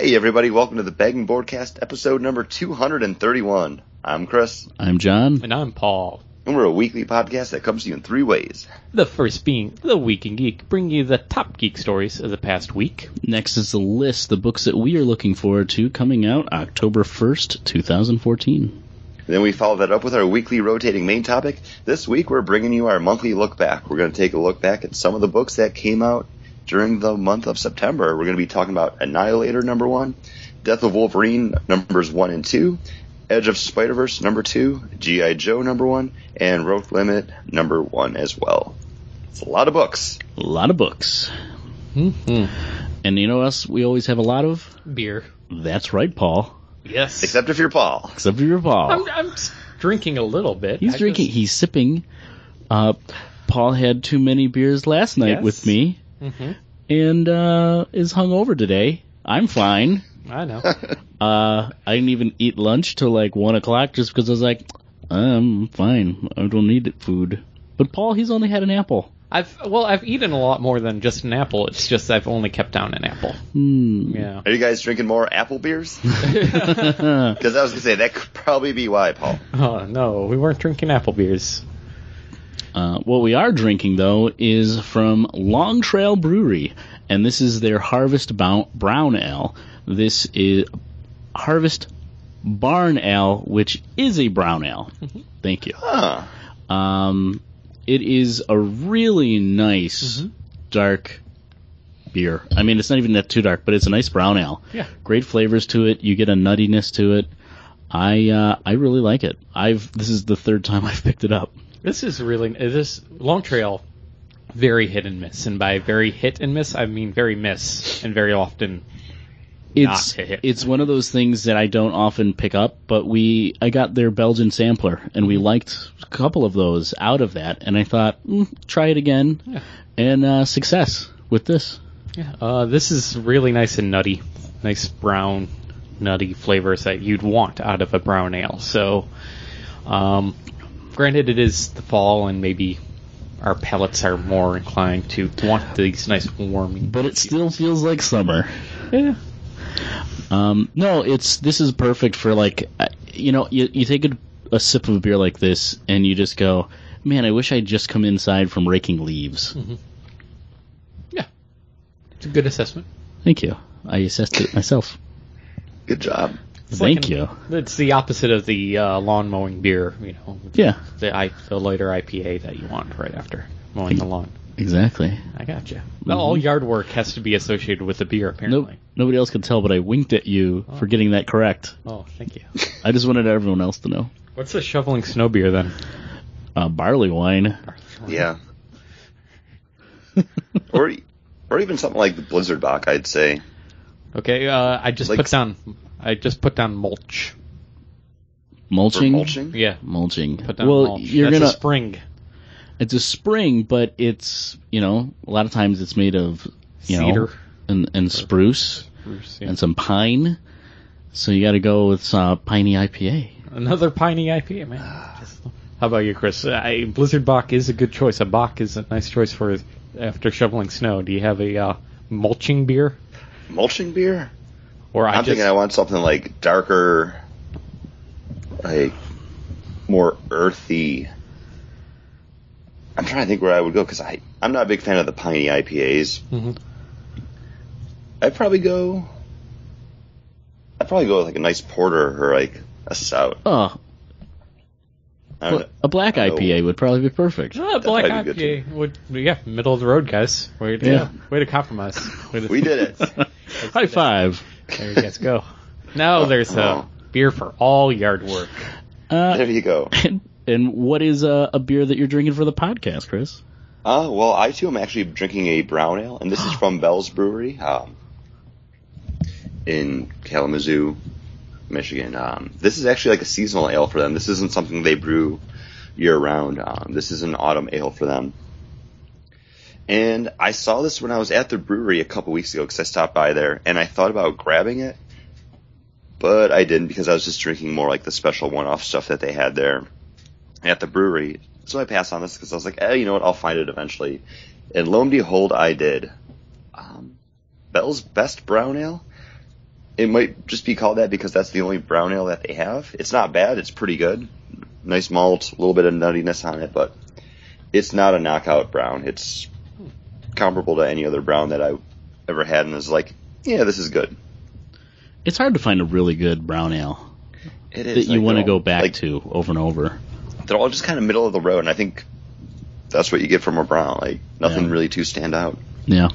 Hey everybody, welcome to the Begging Boardcast episode number 231. I'm Chris, I'm John. And I'm Paul. and we're a weekly podcast that comes to you in three ways. The first being The Week in Geek, bringing you the top geek stories of the past week. Next is the list, the books that we are looking forward to coming out October 1st, 2014. Then we follow that up with our weekly rotating main topic. This week we're bringing you our monthly look back. We're going to take a look back at some of the books that came out during the month of September. We're going to be talking about Annihilator number one, Death of Wolverine numbers one and two, Edge of Spider-Verse number two, G.I. Joe number one, and Roche Limit number one as well. It's a lot of books. A lot of books. Mm-hmm. And you know us, we always have a lot of? Beer. That's right, Paul. Yes. Except if you're Paul. Except for your Paul. I'm, I'm drinking a little bit. He's I drinking, just- he's sipping. Uh, Paul had too many beers last night Yes. with me Mhm. And uh, is hungover today. I'm fine. I know. Uh, I didn't even eat lunch till like one o'clock just because I was like, I'm fine. I don't need food. But Paul, he's only had an apple. I've well, I've eaten a lot more than just an apple. It's just I've only kept down an apple. Hmm. Yeah. Are you guys drinking more apple beers? Because I was gonna say that could probably be why, Paul. Oh no, we weren't drinking apple beers. Uh, what we are drinking though is from Long Trail Brewery, and this is their Harvest Brown Ale. This is Harvest Barn Ale, which is a brown ale. Thank you. Huh. Um, it is a really nice dark beer. I mean, it's not even that too dark, but it's a nice brown ale. Yeah. Great flavors to it. You get a nuttiness to it. I uh, I really like it. I've this is the third time I've picked it up. This is really this Long Trail, very hit and miss, and by very hit and miss, I mean very miss, and very often. It's Not hit. it's one of those things that I don't often pick up, but we I got their Belgian sampler and we liked a couple of those out of that, and I thought mm, try it again, Yeah. and uh, success with this. Yeah. Uh, this is really nice and nutty, nice brown, nutty flavors that you'd want out of a brown ale. So, um, granted, it is the fall, and maybe our palates are more inclined to want these nice warming. But it still feels like summer. yeah. Um, no, it's this is perfect for like, uh, you know, you you take a, a sip of a beer like this and you just go, man, I wish I'd just come inside from raking leaves. Yeah. It's a good assessment. Thank you. I assessed it myself. Good job. It's Thank like you. It's the opposite of the uh, lawn mowing beer, you know. Yeah, The, I, the lighter IPA that you want right after mowing the lawn. exactly. I got gotcha. All yard work has to be associated with the beer, apparently. Nope. Nobody else could tell, but I winked at you for getting that correct. Oh, thank you. I just wanted everyone else to know. What's a shoveling snow beer then? Uh, barley wine. Yeah. or or even something like the Blizzard Bock, I'd say. Okay, uh, I just Like- put down. I just put down mulch. For Mulching. mulching. Yeah, Mulching. put down well, mulch. you're That's gonna. a spring. it's a spring, but it's you know a lot of times it's made of you know Cedar. and and spruce Bruce, yeah. and some pine. So you got to go with uh, piney IPA. Another piney IPA, man. Just- how about you, Chris? Uh, I, Blizzard Bock is a good choice. A Bock is a nice choice for after shoveling snow. Do you have a uh, mulching beer? Mulching beer? Or I I'm just thinking I want something like darker, like more earthy. I'm trying to think where I would go because I I'm not a big fan of the piney IPAs. Mhm. I'd probably go. I'd probably go with like a nice porter or like a stout. Oh, I a black. IPA would probably be perfect. Ah, black might be IPA would yeah middle of the road, guys. Way to Yeah. way to compromise. Way to, We did it. High five. There you guys go. Now there's a Oh. beer for all yard work. Uh, there you go. and, and what is a, a beer that you're drinking for the podcast, Chris? Uh, well, I too am actually drinking a brown ale, and this is from Bell's Brewery um, in Kalamazoo, Michigan. Um, this is actually like a seasonal ale for them. This isn't something they brew year round. Um, this is an autumn ale for them. And I saw this when I was at the brewery a couple weeks ago because I stopped by there, and I thought about grabbing it, but I didn't because I was just drinking more like the special one-off stuff that they had there at the brewery. So I passed on this because I was like, eh, you know what, I'll find it eventually. And lo and behold, I did. Um, Bell's Best Brown Ale. It might just be called that because that's the only brown ale that they have. It's not bad. It's pretty good. Nice malt, a little bit of nuttiness on it, but it's not a knockout brown. It's comparable to any other brown that I ever had, and is like, yeah, this is good. It's hard to find a really good brown ale It that is. you like, want to go back like, to over and over. They're all just kind of middle of the road, and I think that's what you get from a brown. Like nothing Yeah. really too stand out. Yeah.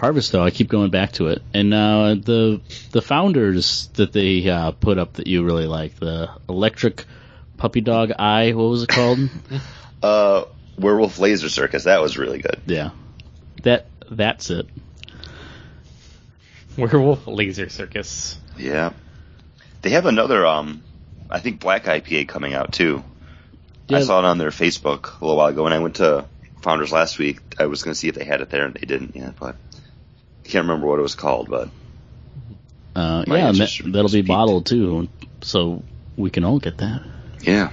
Harvest though, I keep going back to it, and uh, the the founders that they uh, put up that you really like the electric puppy dog eye. What was it called? Uh, Werewolf Laser Circus. That was really good. yeah, that that's it. Werewolf Laser Circus. Yeah. They have another, um, I think Black IPA coming out too. I saw it on their Facebook a little while ago when I went to Founders last week. I was going to see if they had it there and they didn't yet, but I can't remember what it was called, but Uh, yeah, and that, interest that'll was be peaked. bottled too, so we can all get that. yeah.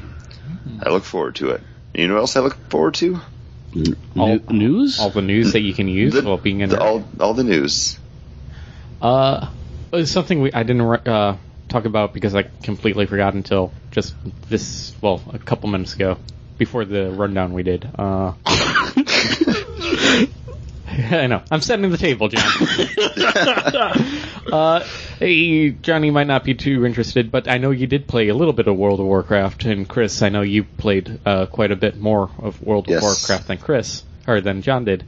I look forward to it. You know what else I look forward to? All- news? All the news that you can use The- while being in the- all, all the news. Uh, it's something we I didn't uh, talk about because I completely forgot until just this well a couple minutes ago before the rundown we did. Uh, I know I'm setting the table, John. uh, hey, Johnny might not be too interested, but I know you did play a little bit of World of Warcraft, and Chris, I know you played uh, quite a bit more of World Yes. of Warcraft than Chris or than John did.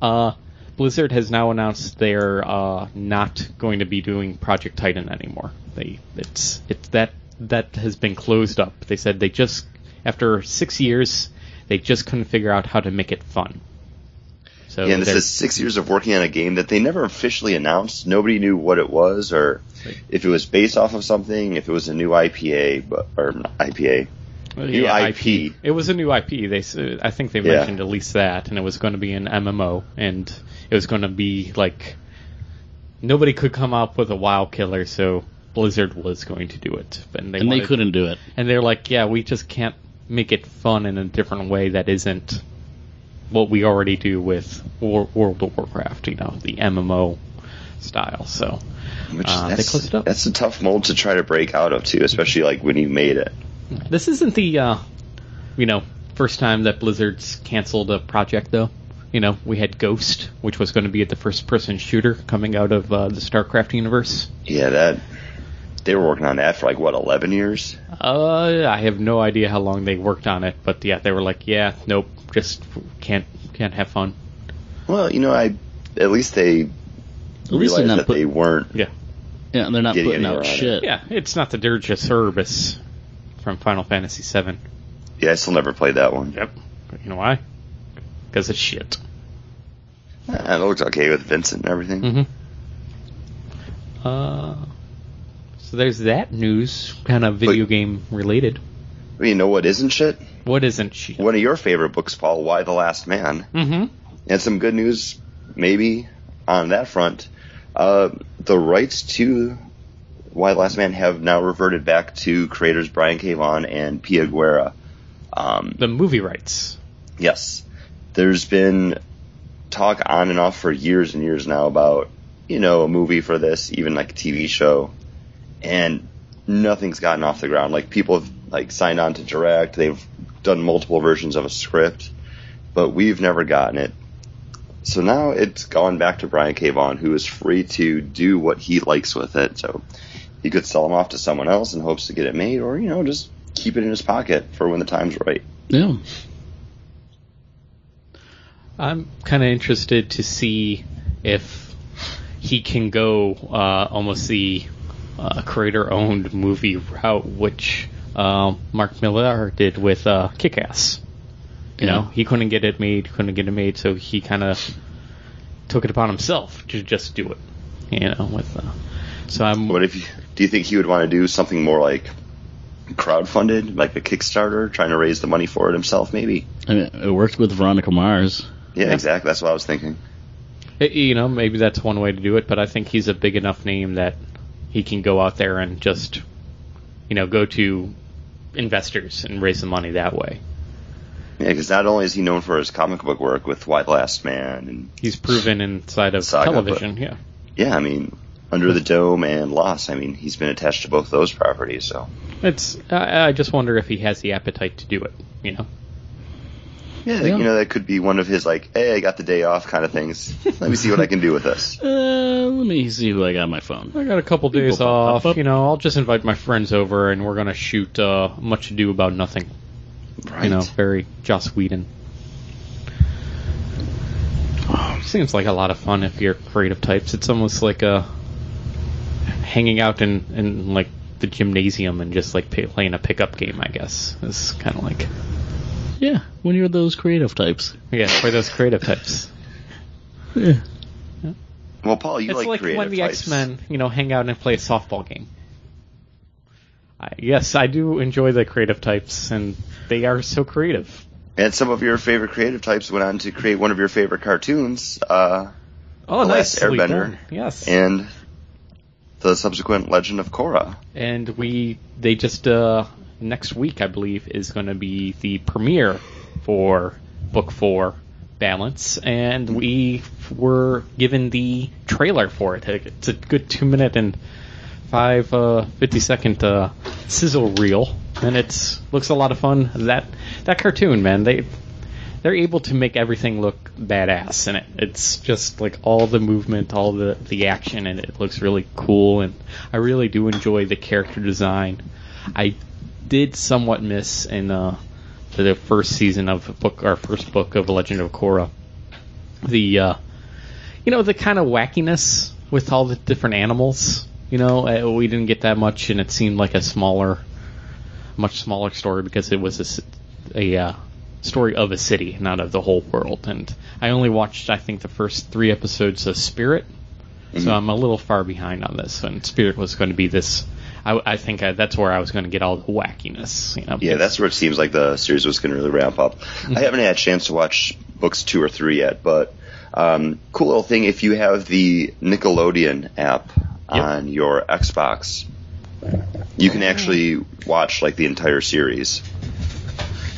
Uh, Blizzard has now announced they're uh, not going to be doing Project Titan anymore. They it's it's that that has been closed up. They said they just after six years they just couldn't figure out how to make it fun. So Yeah, and this is six years of working on a game that they never officially announced. Nobody knew what it was, or if it was based off of something, if it was a new IPA, but or not IPA. New Yeah, IP. It was a new IP. They, s- I think they Yeah. mentioned at least that, and it was going to be an MMO, and it was going to be like nobody could come up with a WoW killer, so Blizzard was going to do it, and they and they couldn't do it. And they're like, yeah, we just can't make it fun in a different way that isn't what we already do with War- World of Warcraft, you know, the MMO style. So Which Uh, they that's, closed it up. that's a tough mold to try to break out of too, especially like when you made it. This isn't the, uh, you know, first time that Blizzard's canceled a project, though. You know, we had Ghost, which was going to be the first-person shooter coming out of uh, the StarCraft universe. Yeah, that they were working on that for like what eleven years. Uh, I have no idea how long they worked on it, but yeah, they were like, yeah, nope, just can't can't have fun. Well, you know, I at least they At least they're realized not that put, they weren't. Yeah, yeah, they're not getting putting anywhere out on it. shit. yeah, it's not the Dirge of Cerberus from Final Fantasy VII. Yeah, I still never played that one. Yep. You know why? Because it's shit. Uh, It looks okay with Vincent and everything. Mm-hmm. Uh, so there's that news, kind of video But- game related. You know what isn't shit? What isn't she? One of your favorite books, Paul, Y the Last Man. Mm-hmm. And some good news, maybe, on that front. Uh, the rights to Y the Last Man have now reverted back to creators Brian K. Vaughan and Pia Guerra. Um, The movie rights. yes. There's been talk on and off for years and years now about, you know, a movie for this, even like a TV show. And nothing's gotten off the ground. Like people have like signed on to direct, they've done multiple versions of a script, but we've never gotten it. So now it's gone back to Brian K. Vaughan, who is free to do what he likes with it. So he could sell them off to someone else in hopes to get it made, or you know, just keep it in his pocket for when the time's right. Yeah. I'm kind of interested to see if he can go uh, almost the uh, creator-owned movie route, which um, Mark Millar did with uh, Kick-Ass. You know, he couldn't get it made, couldn't get it made, so he kind of took it upon himself to just do it. You know, with uh, so I'm What if you, do you think he would want to do something more like crowdfunded, like a Kickstarter, trying to raise the money for it himself? Maybe. I mean, it worked with Veronica Mars. Yeah, Yeah. exactly. That's what I was thinking. Uh, you know, maybe that's one way to do it, but I think he's a big enough name that he can go out there and just, you know, go to investors and raise the money that way. Yeah, because not only is he known for his comic book work with Y the Last Man, and He's proven inside of Saga, television, yeah. yeah, I mean, Under the Dome and Lost. I mean, he's been attached to both those properties, so It's. I, I just wonder if he has the appetite to do it. You know. Yeah, Yeah. you know that could be one of his like, hey, I got the day off kind of things. Let me see what I can do with this. Uh, let me see who I got on my phone. I got a couple People days pop off. up. You know, I'll just invite my friends over, and we're gonna shoot uh, Much Ado About Nothing. Right. You know, very Joss Whedon. Seems like a lot of fun if you're creative types. It's almost like uh, hanging out in, in like the gymnasium and just like pay, playing a pickup game. I guess it's kind of like Yeah, when you're those creative types. yeah for those creative types. Yeah. Well, Paul, you it's like, like, creative when the types. X Men, you know, hang out and play a softball game. I, yes, I do enjoy the creative types, and they are so creative. And some of your favorite creative types went on to create one of your favorite cartoons, uh, Oh, The nice, Last Airbender. Yes, and the subsequent Legend of Korra. and we they just uh, next week I believe is going to be the premiere for book four balance and we were given the trailer for it it's a good two minute and five uh, 50 second uh, sizzle reel and it's looks a lot of fun that that cartoon man they they're able to make everything look badass in it. It's just like all the movement, all the the action, and it looks really cool. And I really do enjoy the character design. I did somewhat miss in uh, the first season of book, our first book of Legend of Korra, the uh, you know the kind of wackiness with all the different animals. You know, uh, we didn't get that much, and it seemed like a smaller, much smaller story because it was a, uh, story of a city, not of the whole world. And I only watched, I think, the first three episodes of Spirit, so I'm a little far behind on this. And Spirit was going to be this. I, I think I, that's where I was going to get all the wackiness. You know, Yeah, that's where it seems like the series was going to really ramp up. I haven't had a chance to watch books two or three yet, but um, cool little thing if you have the Nickelodeon app on your Xbox, you can actually watch like the entire series.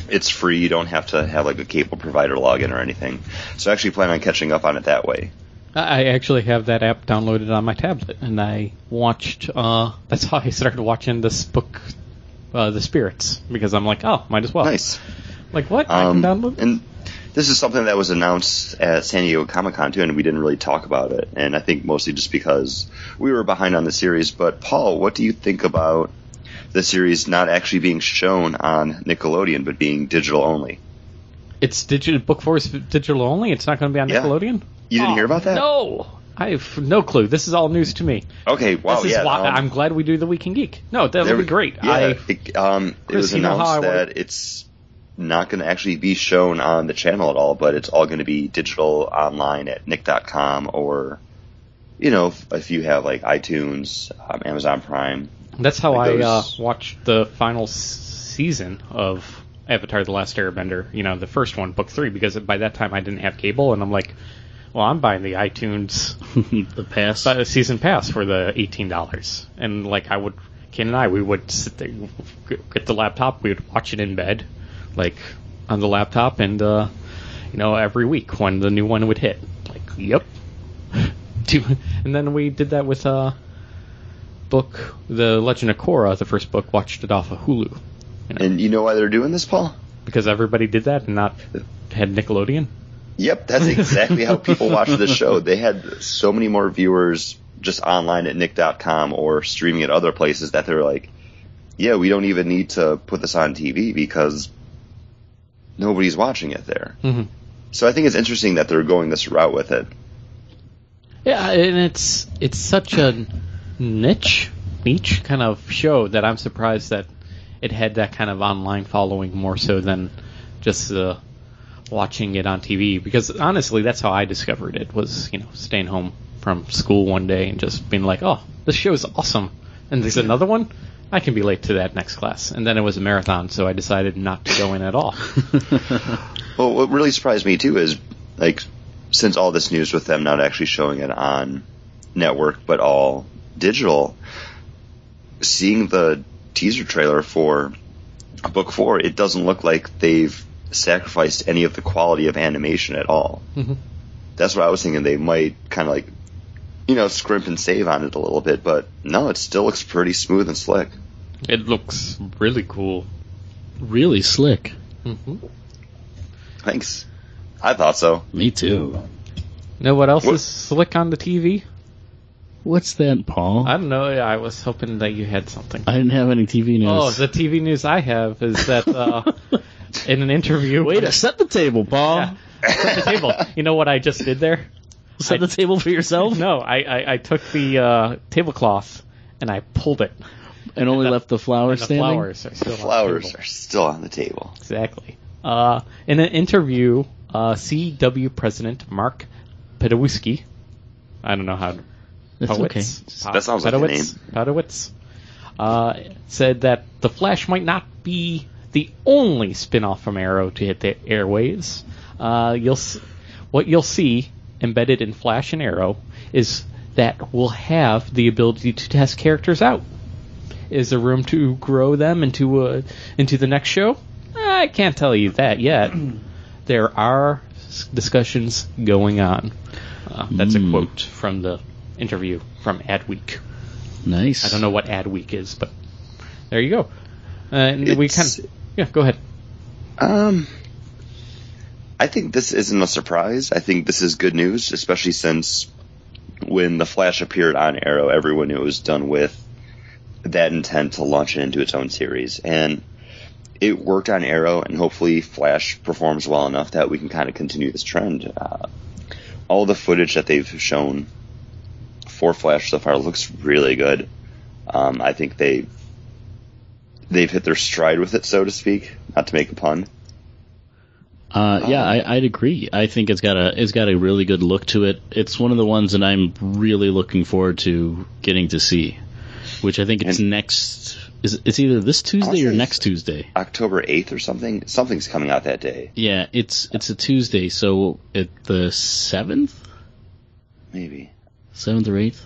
It's free. You don't have to have like a cable provider login or anything. So I actually plan on catching up on it that way. I I actually have that app downloaded on my tablet, and I watched. Uh, that's how I started watching this book, uh, The Spirits, because I'm like, oh, might as well. Nice. Like what? I Um, can download. and this is something that was announced at San Diego Comic Con too, and we didn't really talk about it. And I think mostly just because we were behind on the series. But Paul, what do you think about the series not actually being shown on Nickelodeon, but being digital only? It's digital. Book four is digital only. It's not going to be on Nickelodeon. Yeah. You didn't Oh, hear about that? No, I have no clue. This is all news to me. Okay, wow, this is yeah. why um, I'm glad we do the Week in Geek. No, that there would be great. Yeah, I, it, um, it was you know how announced that it's not going to actually be shown on the channel at all, but it's all going to be digital online at nick.com or, you know, if, if you have like iTunes, um, Amazon Prime. that's how like I uh, watched the final s- season of Avatar: The Last Airbender. You know, the first one, book three, because by that time I didn't have cable, and I'm like, well, I'm buying the iTunes the pass. uh, season pass for the eighteen dollars, and like I would, Ken and I, we would sit there, get the laptop, we would watch it in bed, like on the laptop, and uh, you know every week when the new one would hit, like yep, and then we did that with uh, book the Legend of Korra, the first book, watched it off of Hulu, you know, And you know why they're doing this, Paul? because everybody did that and not had Nickelodeon. Yep, that's exactly how people watch the show. They had so many more viewers just online at nick.com or streaming at other places that they're like, yeah, we don't even need to put this on TV because nobody's watching it there. Mm-hmm. So I think it's interesting that they're going this route with it. Yeah, and it's it's such a niche niche kind of show that I'm surprised that it had that kind of online following more so than just uh, watching it on TV. Because honestly, that's how I discovered it was you know staying home from school one day and just being like, oh, this show is awesome, and there's another one. I can be late to that next class, and then it was a marathon, so I decided not to go in at all. Well, what really surprised me too is like since all this news with them not actually showing it on network but all digital, seeing the teaser trailer for book four, it doesn't look like they've sacrificed any of the quality of animation at all. Mhm. That's what I was thinking. They might kind of like you know, scrimp and save on it a little bit, but no, it still looks pretty smooth and slick. It looks really cool. Really slick. Mm-hmm. Thanks. I thought so. Me too. Know what else What- is slick on the TV? What's that, Paul? I don't know. I was hoping that you had something. I didn't have any TV news. Oh, the TV news I have is that uh, in an interview. Way to set the table, Paul. Yeah. Set the table. You know what I just did there? Set the table for yourself, No, I, I, I took the uh, tablecloth and I pulled it. and only the- left the flowers the standing. flowers are still on the Flowers table. are still on the table. Exactly. Uh, in an interview, uh, CW President Mark Pedowski, I don't know how That's Powitz, okay. That sounds like a Pedowitz, Pedowitz, uh, said that the Flash might not be the only spin-off from Arrow to hit the airwaves. Uh, you'll what you'll see embedded in Flash and Arrow is that we'll have the ability to test characters out. Is there room to grow them into uh, into the next show? I can't tell you that yet. there are discussions going on. Uh, that's Hmm. a quote from the interview from Adweek. Nice. I don't know what Adweek is, but there you go. Uh, and we kind of yeah. Go ahead. Um, I think this isn't a surprise. I think this is good news, especially since when the Flash appeared on Arrow, everyone knew it was done with that intent to launch it into its own series, and it worked on Arrow, and hopefully Flash performs well enough that we can kind of continue this trend. Uh, all the footage that they've shown for Flash so far looks really good. Um, I think they they've hit their stride with it, so to speak, not to make a pun. Uh, yeah, I, I'd agree. I think it's got a it's got a really good look to it. It's one of the ones that I'm really looking forward to getting to see, which I think it's And- next. Is it's either this Tuesday or next Tuesday? October 8th or something. Something's coming out that day. Yeah, it's it's a Tuesday, so at the seventh, Maybe. seventh or eighth.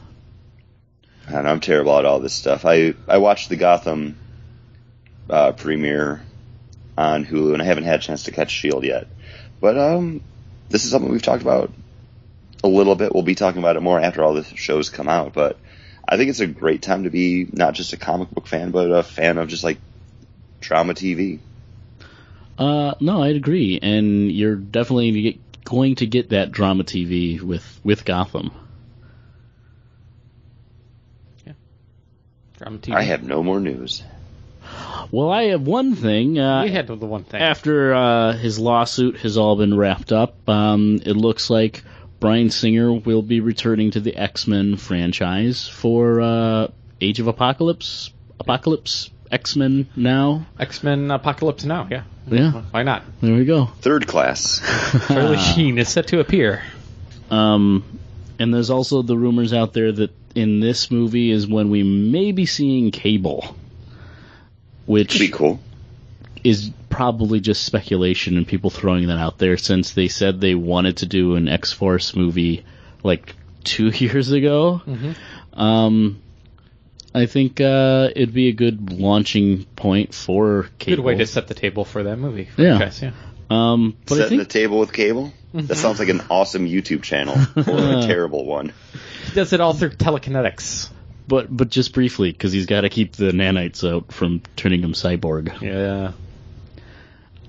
I don't know, I'm terrible at all this stuff. I, I watched the Gotham uh, premiere on Hulu, and I haven't had a chance to catch Shield yet. But um, this is something we've talked about a little bit. We'll be talking about it more after all the shows come out. But I think it's a great time to be not just a comic book fan, but a fan of just like drama TV. Uh, no, I'd agree, and you're definitely going to get that drama TV with with Gotham. Drama TV. I have no more news. Well, I have one thing. Uh, We had the one thing. after uh, his lawsuit has all been wrapped up, um, it looks like Bryan Singer will be returning to the X Men franchise for uh, Age of Apocalypse. Apocalypse X Men now. X Men Apocalypse Now. Yeah. Yeah, Why not? there we go. Third class. Charlie Sheen is set to appear. Um, and there's also the rumors out there that in this movie is when we may be seeing Cable, which Be cool. is probably just speculation and people throwing that out there since they said they wanted to do an X Force movie like two years ago. Um, I think uh, it'd be a good launching point for Cable. Good way to set the table for that movie. Yeah. franchise, yeah. Um, but I Setting think the table with cable? That sounds like an awesome YouTube channel, or a terrible one. He does it all through telekinetics. But but just briefly because he's got to keep the nanites out from turning him cyborg. Yeah.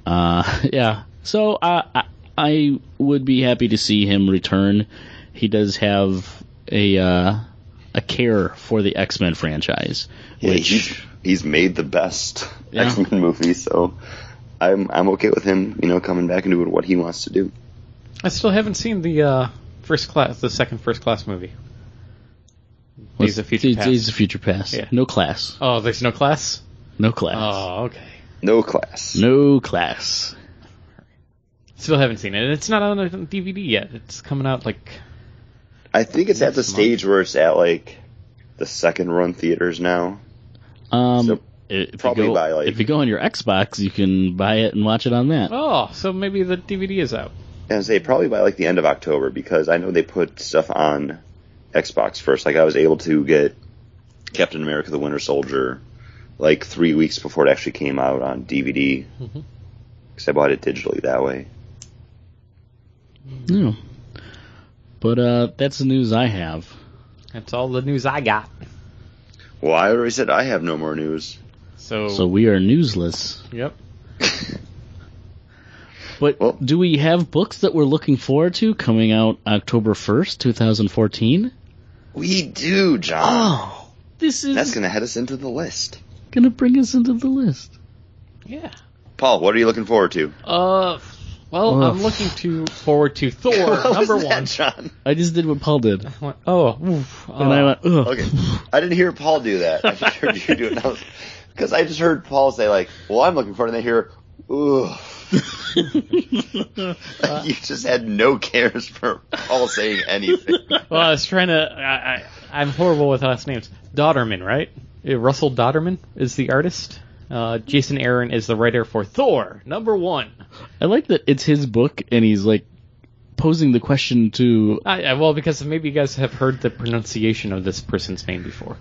Uh, yeah. So uh, I I would be happy to see him return. He does have a uh, a care for the X Men franchise, Yeah, which he's, he's made the best Yeah. X Men movie. so I'm I'm okay with him, you know, coming back and doing what he wants to do. I still haven't seen the uh, first class, the second first class movie. Days of Future Days- Past. Days of Future Past. Yeah. No class. Oh, there's no class. No class. Oh, okay. No class. No class. Still haven't seen it. It's not on a DVD yet. It's coming out like I think it's at the month. stage where it's at like the second run theaters now. Um, So, if probably you go, by, like- if you go on your Xbox, you can buy it and watch it on that. oh, so maybe the DVD is out. And say probably by like the end of October because I know they put stuff on Xbox first. Like I was able to get Captain America: The Winter Soldier like three weeks before it actually came out on DVD because I bought it digitally that way. No. But uh, that's the news I have. That's all the news I got. Well, I already said I have no more news. So, So we are newsless. yep. But Well- do we have books that we're looking forward to coming out October 1st, 2014? We do, John. Oh, this is That's going to head us into the list. going to bring us into the list. Yeah. Paul, what are you looking forward to? Uh, well, Ugh. I'm looking to forward to Thor What number was that, one. John. I just did what Paul did. I went, oh, oof, And I uh, went, ugh. Okay. I didn't hear Paul do that. I just heard you do it. Because I just heard Paul say, like, well, I'm looking forward, and they hear, ugh. you just had no cares for Paul saying anything. well, I was trying to. I, I, I'm horrible with last names. Dauterman, right? Uh, Russell Dauterman is the artist. Uh, Jason Aaron is the writer for Thor number one. I like that it's his book and he's like posing the question to I, I, well, because maybe you guys have heard the pronunciation of this person's name before.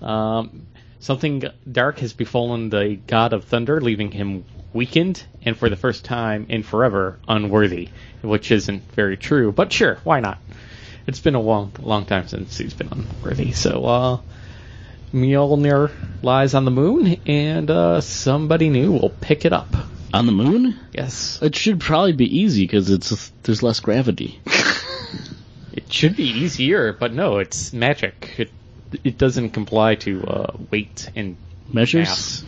Um, something dark has befallen the god of thunder, leaving him weakened and for the first time in forever unworthy, which isn't very true. But sure, why not? It's been a long, long time since he's been unworthy. So, uh, Mjolnir lies on the moon, and uh, somebody new will pick it up. on the moon. Yes, It should probably be easy because it's there's less gravity. it should be easier, but no, it's magic. It it doesn't comply to uh, weight and Measures. mass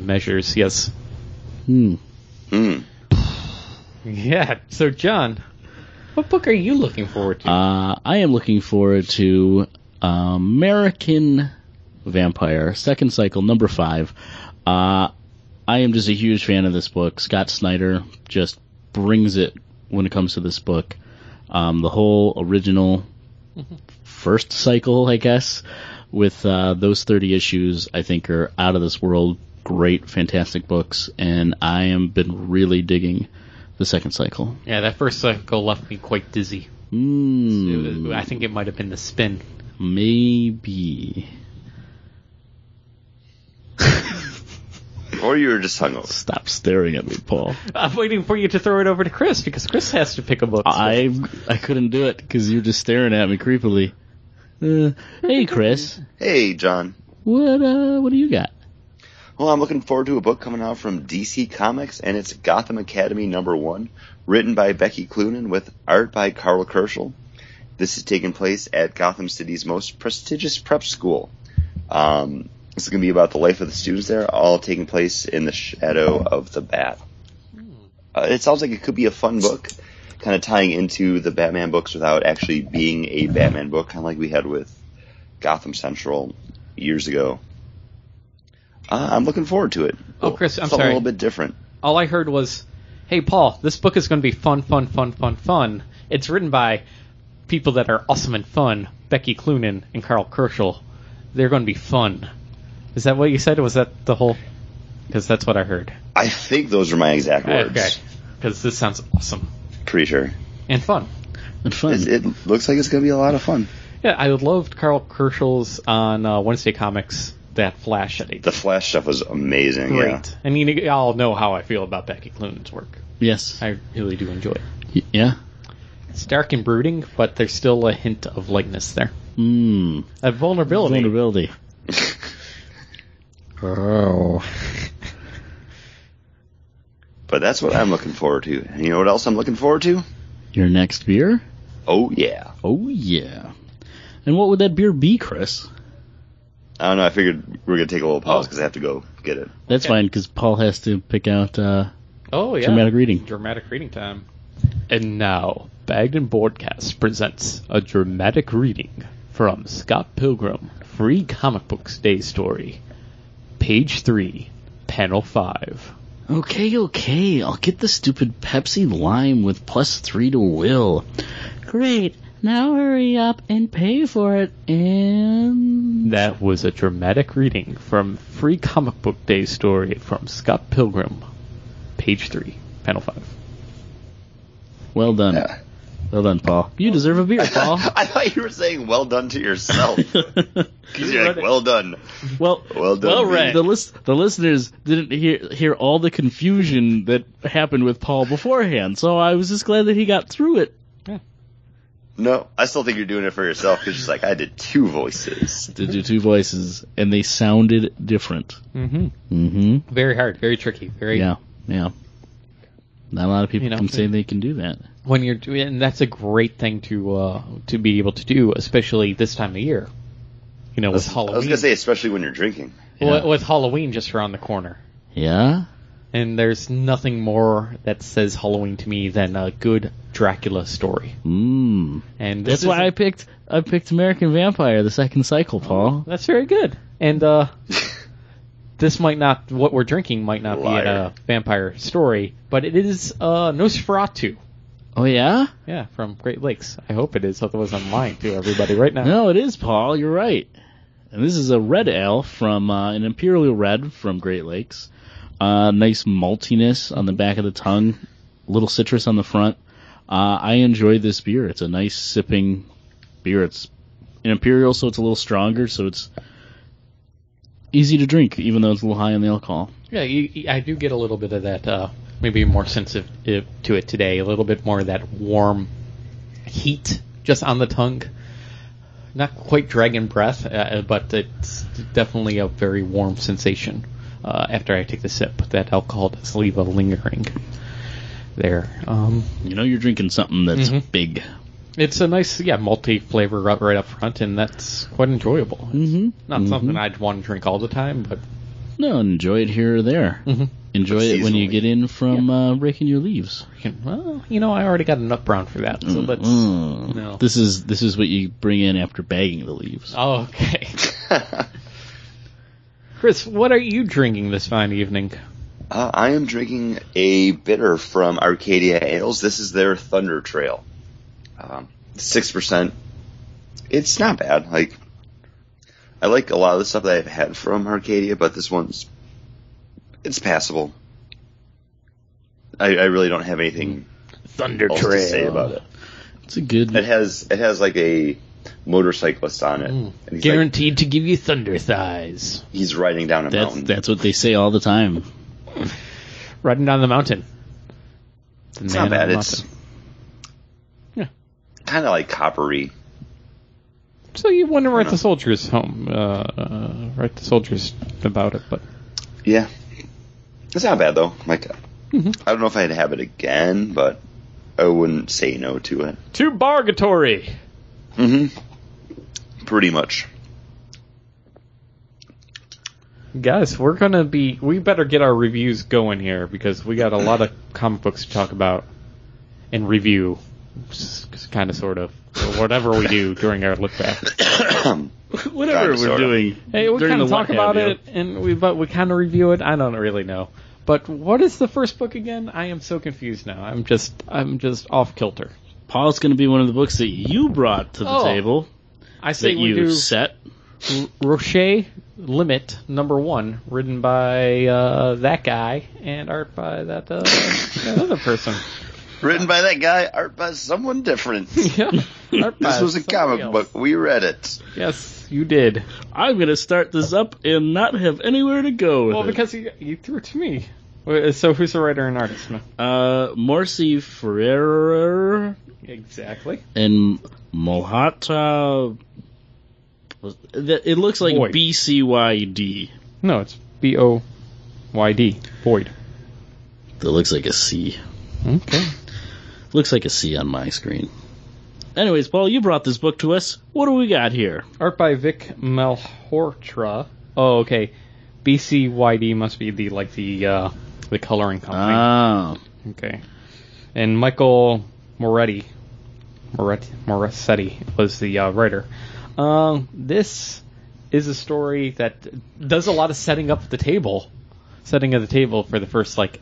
measures. Yes. Hmm. Hmm. Yeah. So, John, what book are you looking forward to? Uh, I am looking forward to American Vampire, second cycle, number five. Uh, I am just a huge fan of this book. Scott Snyder just brings it when it comes to this book. Um, the whole original first cycle, I guess, with uh, those 30 issues, I think are out of this world. Great, fantastic books, and I am been really digging the second cycle. yeah, that first cycle left me quite dizzy. Mm, I think it might have been the spin. maybe. Or you were just hungover. Stop staring at me, Paul. I'm waiting for you to throw it over to Chris because Chris has to pick a book. I I couldn't do it because you're just staring at me creepily. Uh, hey, Chris, Hey, John. what uh, what do you got? Well, I'm looking forward to a book coming out from DC Comics, and it's Gotham Academy number one, written by Becky Cloonan with art by Karl Kerschl. This is taking place at Gotham City's most prestigious prep school. Um, this is going to be about the life of the students there, all taking place in the shadow of the Bat. Uh, it sounds like it could be a fun book, kind of tying into the Batman books without actually being a Batman book, kind of like we had with Gotham Central years ago. Uh, I'm looking forward to it. Oh, Chris, I'm Something sorry. a little bit different. All I heard was, "Hey, Paul, this book is going to be fun, fun, fun, fun, fun." It's written by people that are awesome and fun. Becky Cloonan and Karl Kerschl. They're going to be fun. Is that what you said? Was that the whole? Because that's what I heard. I think those are my exact words. Okay. Because this sounds awesome Pretty sure. and fun. And fun. It, it looks like it's going to be a lot of fun. Yeah, I loved Karl Kerschl's on uh, Wednesday Comics. That Flash that he did. The Flash stuff was amazing. Great. Yeah. I mean, you all know how I feel about Becky Cloonan's work. yes. I really do enjoy it. Y- yeah. It's dark and brooding, but there's still a hint of lightness there. Mm. A vulnerability. Vulnerability. Oh. But that's what I'm looking forward to. And you know what else I'm looking forward to? Your next beer? Oh yeah. Oh yeah. And what would that beer be, Chris? I don't know. I figured we're going to take a little pause Oh. because I have to go get it. That's Okay. fine because Paul has to pick out uh, Oh yeah. dramatic reading. Dramatic reading time. And now, Bagged and Broadcast presents a dramatic reading from Scott Pilgrim, Free Comic Books Day Story, page three, panel five. Okay, okay. I'll get the stupid Pepsi Lime with plus three to will. Great. Now hurry up and pay for it and. That was a dramatic reading from Free Comic Book Day Story from Scott Pilgrim, page three, panel five. Well done. Yeah. Well done, Paul. You deserve a beer, Paul. I thought you were saying well done to yourself. Because you're like, well done. well, Well done. Well me. read. the list, the listeners didn't hear hear all the confusion that happened with Paul beforehand, so I was just glad that he got through it. Yeah. No, I still think you're doing it for yourself because she's like, I did two voices. Did do two voices, and they sounded different. Mm-hmm. Mm-hmm. Very hard, very tricky, very Yeah, yeah. Not a lot of people You know, can say they can do that. When you're doing, and that's a great thing to uh, to be able to do, especially this time of year. You know, with I was Halloween. gonna say, especially when you're drinking. With- Yeah. with Halloween just around the corner. Yeah. And there's nothing more that says Halloween to me than a good Dracula story. Mm. And this That's why I picked I picked American Vampire, the second cycle, Paul. That's very good. And uh, this might not what we're drinking might not be a vampire story, but it is uh, Nosferatu. Oh yeah? Yeah, from Great Lakes. I hope it is, otherwise I'm lying to everybody right now. No, it is Paul. You're right. And this is a red ale from uh, an Imperial Red from Great Lakes. Uh, nice maltiness on the back of the tongue, little citrus on the front. Uh, I enjoy this beer. It's a nice sipping beer. It's an Imperial, so it's a little stronger, so it's easy to drink, even though it's a little high on the alcohol. Yeah, you, you- I do get a little bit of that. Uh, maybe more sensitive to it today. A little bit more of that warm heat just on the tongue. Not quite dragon breath, uh, but it's definitely a very warm sensation. Uh, after I take the sip, that alcohol does leave a lingering there. Um, You know, you're drinking something that's Mhm. big. it's a nice, yeah, multi flavor right, up front, and that's quite enjoyable. Mm-hmm. Not something I'd want to drink all the time, but No, enjoy it here or there. Mhm. Enjoy But it when you get in from uh, raking your leaves. well, you know, I already got enough brown for that, so let's. Mm. no. This is this is what you bring in after bagging the leaves. Oh, okay. Chris, what are you drinking this fine evening? Uh, I am drinking a bitter from Arcadia Ales. This is their Thunder Trail. Um, Six percent. It's not bad. Like I like a lot of the stuff that I've had from Arcadia, but this one's it's passable. I, I really don't have anything Thunder else to say about it. It's a good. It has it has like a motorcyclist on it, and he's like, Guaranteed to give you thunder thighs. he's riding down a That's mountain. that's what they say all the time. Riding down the mountain. The It's not bad. It's. Yeah. kind of like coppery. So you want to write the soldiers home, uh, uh, write the soldiers about it, but Yeah, it's not bad though. Like Mhm. I don't know if I'd have it again, but I wouldn't say no to it. too bargatory. Mm-hmm. Pretty much. Guys, we're gonna be. We better get our reviews going here because we got a lot of comic books to talk about and review, kind of, sort of, or whatever we do during our look back. Whatever Kinda, we're doing. Hey, we kind of talk about it, and we but we kind of review it. I don't really know. But what is the first book again? I am so confused now. I'm just I'm just off kilter. Paul's going to be one of the books that you brought to the Oh. table I say that we you do set. R- Roche Limit number one, written by uh, that guy and art by that, uh, that other person. Written by that guy, art by someone different. yeah, art by This was a comic else. book. We read it. Yes, you did. I'm going to start this up and not have anywhere to go with Well, it. because you, you threw it to me. Wait, So who's the writer and artist? now? uh, Morsi Ferrer Exactly. and Mohata. It looks like Boyd. BCYD. No, it's B O Y D. Boyd. That looks like a C. Okay. Looks like a C on my screen. Anyways, Paul, you brought this book to us. What do we got here? Art by Vic Malhotra. Oh, okay. BCYD must be the like the uh, the coloring company. Ah, okay. And Michael Moreci, Moreci, Moreci was the uh, writer. Um, this is a story that does a lot of setting up the table, setting of the table for the first like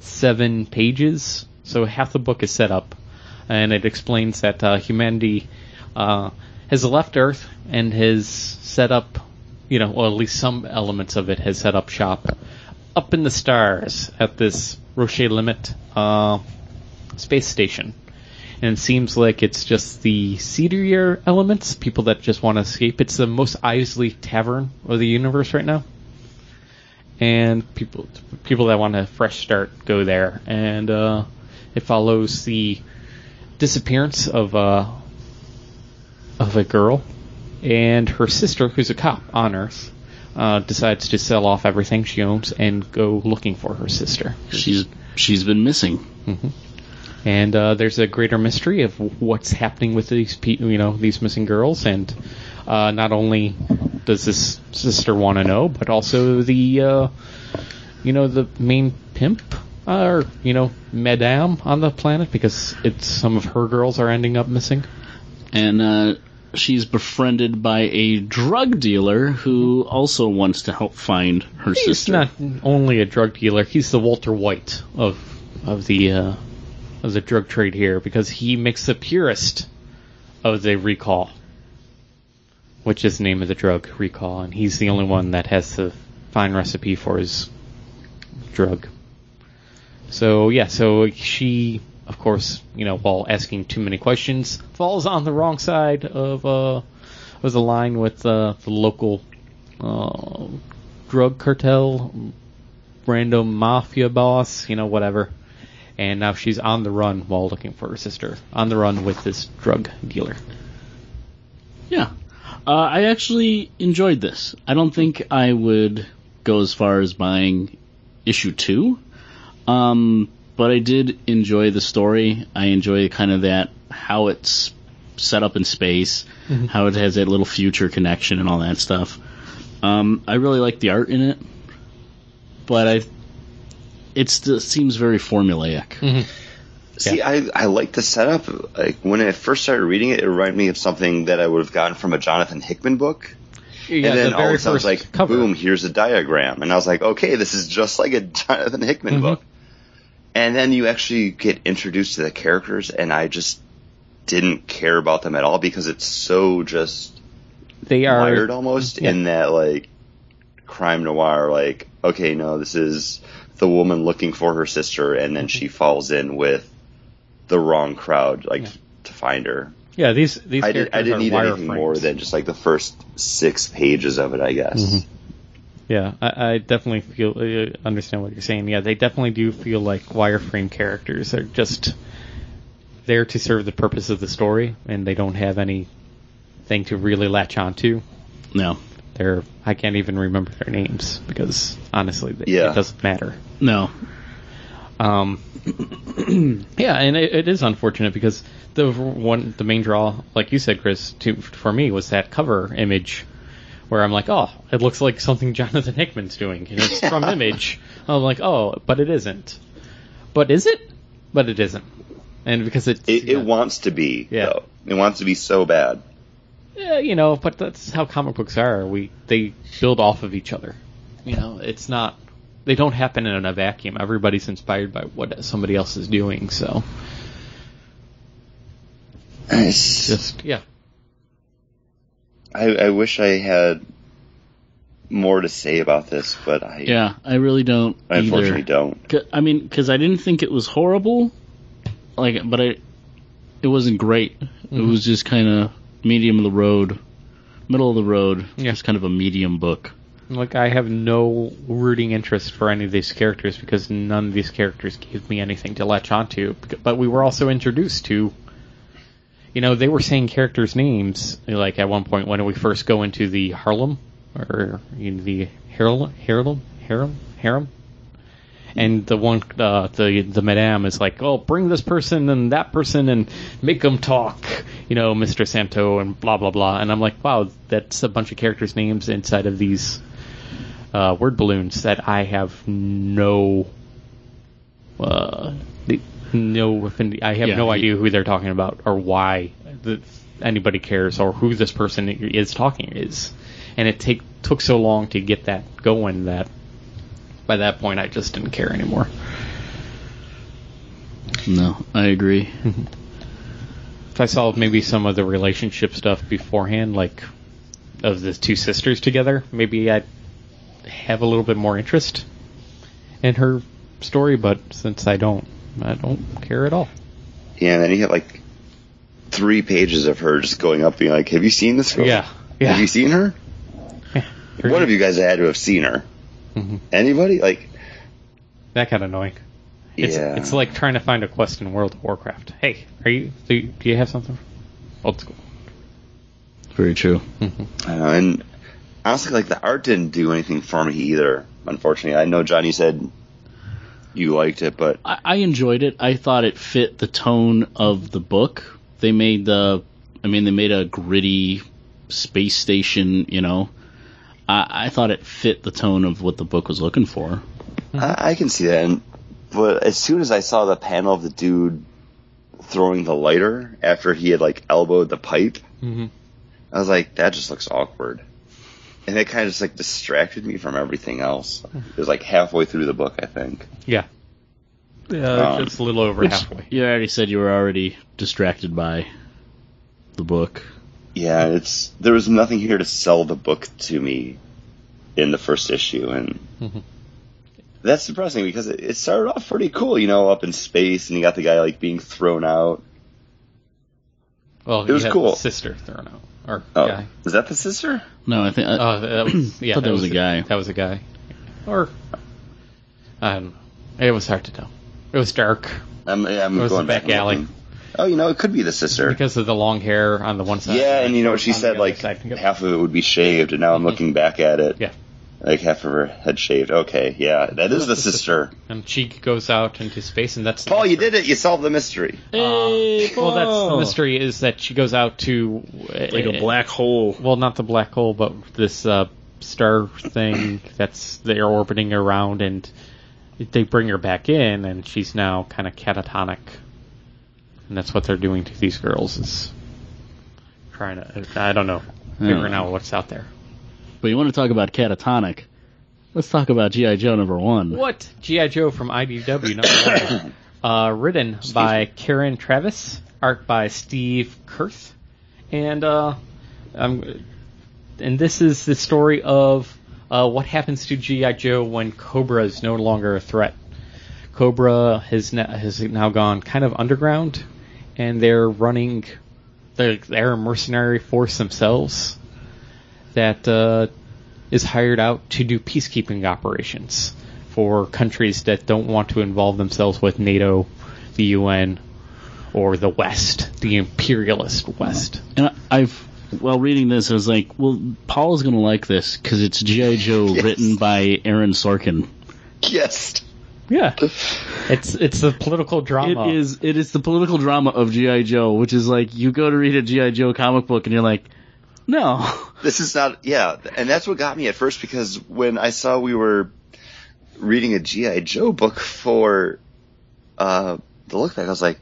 seven pages. So half the book is set up, and it explains that uh, humanity uh, has left Earth and has set up, you know, or at least some elements of it has set up shop up in the stars at this Roche Limit uh, space station. And it seems like it's just the seedier elements, people that just want to escape. It's the Mos Eisley tavern of the universe right now. And people people that want a fresh start go there. And uh, it follows the disappearance of uh, of a girl, and her sister, who's a cop on Earth, uh, decides to sell off everything she owns and go looking for her sister. She's she's been missing. and uh, there's a greater mystery of what's happening with these pe- you know these missing girls and uh, not only does this sister want to know but also the uh, you know the main pimp uh, or you know madame on the planet because it's some of her girls are ending up missing and uh, she's befriended by a drug dealer who also wants to help find her he's sister. not only a drug dealer he's the Walter White of of the uh, of the drug trade here because he makes the purest of the recall which is the name of the drug, Recall, and he's the only one that has the fine recipe for his drug. So yeah, so she, of course, you know, while asking too many questions, falls on the wrong side of uh, of the line with uh, the local uh, drug cartel, random mafia boss, you know, whatever. And now she's on the run while looking for her sister, on the run with this drug dealer. Yeah. Uh, I actually enjoyed this. I don't think I would go as far as buying issue two. Um, but I did enjoy the story. I enjoy kind of that, how it's set up in space, how it has that little future connection and all that stuff. Um, I really like the art in it, but I, it still seems very formulaic. See, I, I like the setup. Like when I first started reading it, it reminded me of something that I would have gotten from a Jonathan Hickman book. Yeah, and then the all of a sudden it's first like, cover. boom, here's a diagram. And I was like, okay, this is just like a Jonathan Hickman Mhm. book. And then you actually get introduced to the characters, and I just didn't care about them at all because it's so just They are wired almost yeah. in that like crime noir like okay no this is the woman looking for her sister and then she falls in with the wrong crowd like Mm-hmm. Yeah. to find her Yeah, these these I, did, I characters didn't are need anything wireframes. more than just like the first six pages of it I guess Mhm. Yeah, I, I definitely feel uh, understand what you're saying. Yeah, they definitely do feel like wireframe characters. They're just there to serve the purpose of the story, and they don't have anything to really latch onto. No, They're I can't even remember their names because honestly, they, Yeah. it doesn't matter. no. Um, yeah, and it, it is unfortunate because the one, the main draw, like you said, Chris, to, for me was that cover image where I'm like, oh, it looks like something Jonathan Hickman's doing, and it's from Image. I'm like, oh, but it isn't. But is it? But it isn't. And because it's it, yeah, it wants to be Yeah. though it wants to be so bad yeah, you know, but that's how comic books are. We they build off of each other. You know, it's not. They don't happen in a vacuum. Everybody's inspired by what somebody else is doing. So It's just yeah. I, I wish I had more to say about this but I Yeah, I really don't. I unfortunately either. don't 'Cause- I mean, because I didn't think it was horrible, like, but I, it wasn't great. It Mm-hmm. was just kind of medium of the road, middle of the road. Yeah. Just kind of a medium book. Like I have no rooting interest for any of these characters because none of these characters gave me anything to latch onto. Bec- But we were also introduced to, you know, they were saying characters' names like at one point when we first go into the Harlem or the Harlem, Harlem, Harlem, Harem. And the one, uh, the the madame is like, "Oh, bring this person and that person and make them talk," you know, Mr. Santo and blah blah blah. And I'm like, "Wow, that's a bunch of characters' names inside of these uh, word balloons that I have no, uh, no affinity. I have Yeah, no idea who they're talking about or why anybody cares or who this person is talking is. And it take took so long to get that going that by that point I just didn't care anymore. No, I agree. If I saw maybe some of the relationship stuff beforehand, like of the two sisters together, maybe I'd have a little bit more interest in her story. But since I don't, I don't care at all. yeah and then you have like three pages of her just going up being like have you seen this girl Yeah, yeah. have you seen her One of you guys had to have seen her. Mhm. Anybody? Like, That kind of annoying. It's yeah. it's like trying to find a quest in World of Warcraft. Hey, are you do you, do you have something? Old school. Very true. Uh, and honestly, like the art didn't do anything for me either. Unfortunately, I know Johnny said you liked it, but I, I enjoyed it. I thought it fit the tone of the book. They made the, I mean, they made a gritty space station. You know, I, I thought it fit the tone of what the book was looking for. I, I can see that. And, but as soon as I saw the panel of the dude throwing the lighter after he had like elbowed the pipe, hmm I was like, that just looks awkward. And it kind of just like distracted me from everything else. It was like halfway through the book, I think. Yeah. Yeah, Um, just a little over Which halfway. you already said you were already distracted by the book. Yeah, it's there was nothing here to sell the book to me in the first issue, and Mhm. that's depressing because it, it started off pretty cool, you know, up in space, and you got the guy like being thrown out. Well, It was you cool. Sister thrown out or Oh, guy. is that the sister? No, I think uh, Oh, that was yeah. Thought that was a guy. That was a guy. Or I don't know. It was hard to tell. It was dark I'm, I'm It was going the back and alley. looking. Oh, you know, it could be the sister. because of the long hair on the one side. yeah, and you know what she said, like half of it would be shaved, and now I'm Mhm. looking back at it. Yeah. Like half of her head shaved. Okay, yeah, that is the sister. and she goes out into space, and that's Paul, you did it. You solved the mystery. Hey, Well, that's the mystery is that she goes out to like a black hole. Well, not the black hole, but this uh, star thing that's they're orbiting around, and they bring her back in, and she's now kind of catatonic, and that's what they're doing to these girls is trying to I don't know figuring Yeah. out what's out there. But you want to talk about catatonic? Let's talk about GI Joe number one. What GI Joe from IDW number one, uh, written by Karen Traviss, art by Steve Kurth, and uh, um, and this is the story of uh, what happens to GI Joe when Cobra is no longer a threat. Cobra has now, has now gone kind of underground, and they're running. They're, they're a mercenary force themselves that uh, is hired out to do peacekeeping operations for countries that don't want to involve themselves with NATO, the UN, or the West, the imperialist West. And I- I've, while reading this, I was like, well, Paul's going to like this because it's G.I. Joe Yes. written by Aaron Sorkin. Yes. Yeah, it's it's a political drama. It is, it is the political drama of G.I. Joe, which is like, you go to read a G.I. Joe comic book and you're like, no. This is not, yeah, and that's what got me at first because when I saw we were reading a G.I. Joe book for uh, the look back, I was like,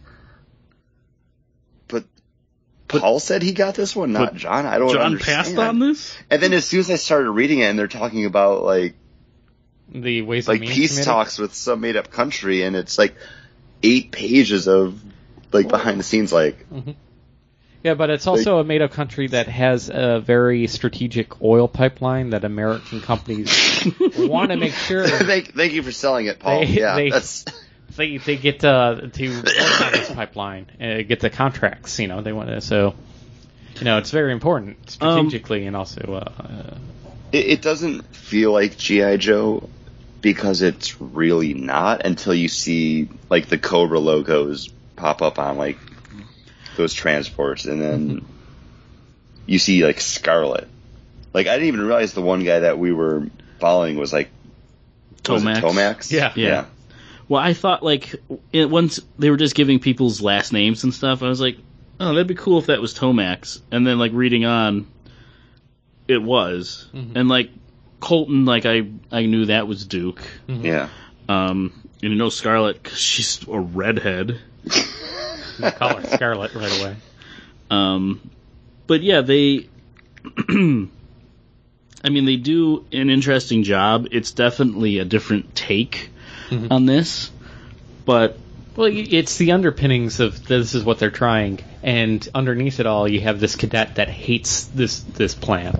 but Paul said he got this one, not John. I don't John understand. passed on this? And then as soon as I started reading it and they're talking about like, the ways like peace committee. talks with some made up country and it's like eight pages of like behind the scenes like, Yeah, but it's also a made-up country that has a very strategic oil pipeline that American companies want to make sure thank, thank you for selling it, Paul. They- yeah, they- that's, they they get uh, to work on this pipeline, and get the contracts. You know, they want to. So, you know, it's very important strategically and also. Uh, uh, It, it doesn't feel like GI Joe because it's really not until you see like the Cobra logos pop up on like those transports, and then mm-hmm. you see like Scarlet. Like I didn't even realize the one guy that we were following was like was it Tomax. Tomax. Yeah. Yeah. Well, I thought like it, once they were just giving people's last names and stuff, I was like, oh, that'd be cool if that was Tomax. And then like reading on, it was, mm-hmm. and like Colton, like I I knew that was Duke. Mm-hmm. yeah. Um, and you know Scarlet 'cause she's a redhead. they call her Scarlet right away. Um, but yeah, they. I mean, they do an interesting job. It's definitely a different take on this, but Well, it's the underpinnings of this is what they're trying, and underneath it all, you have this cadet that hates this this plan,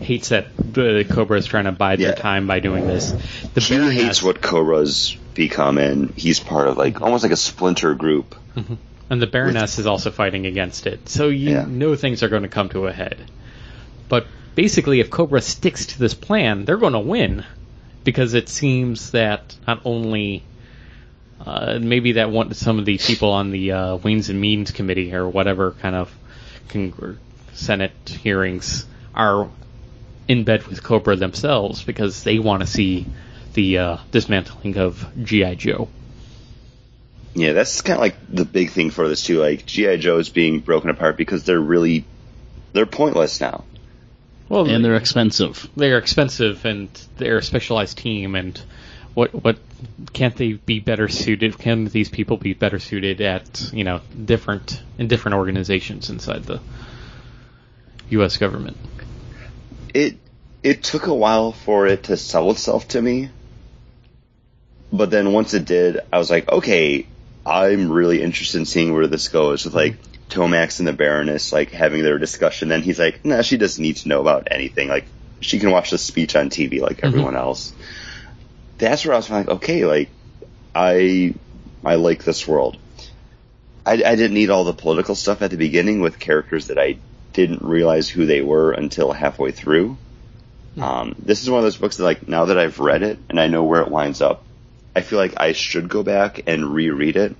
hates that the Cobra is trying to bide Yeah. their time by doing this. The He Baroness- hates what Cobra's become, and he's part of like almost like a splinter group. And the Baroness is also fighting against it. So you Yeah. know things are going to come to a head. But basically, if Cobra sticks to this plan, they're going to win. Because it seems that not only. Uh, maybe that one, some of the people on the uh, Wings and Means committee or whatever kind of con- Senate hearings are in bed with Cobra themselves because they want to see the uh, dismantling of GI Joe. Yeah, that's kind of like the big thing for this too. Like GI Joe is being broken apart because they're really they're pointless now. Well, and they're expensive. they're expensive and they're a specialized team and what what can't they be better suited can these people be better suited at you know different in different organizations inside the US government It it took a while for it to sell itself to me, but then once it did, I was like, okay, I'm really interested in seeing where this goes with like Tomax and the Baroness like having their discussion. Then he's like, nah, she doesn't need to know about anything. Like she can watch the speech on TV like everyone else. That's where I was like, okay, like I I like this world. I, I didn't need all the political stuff at the beginning with characters that I didn't realize who they were until halfway through. Um, this is one of those books that, like, now that I've read it and I know where it winds up, I feel like I should go back and reread it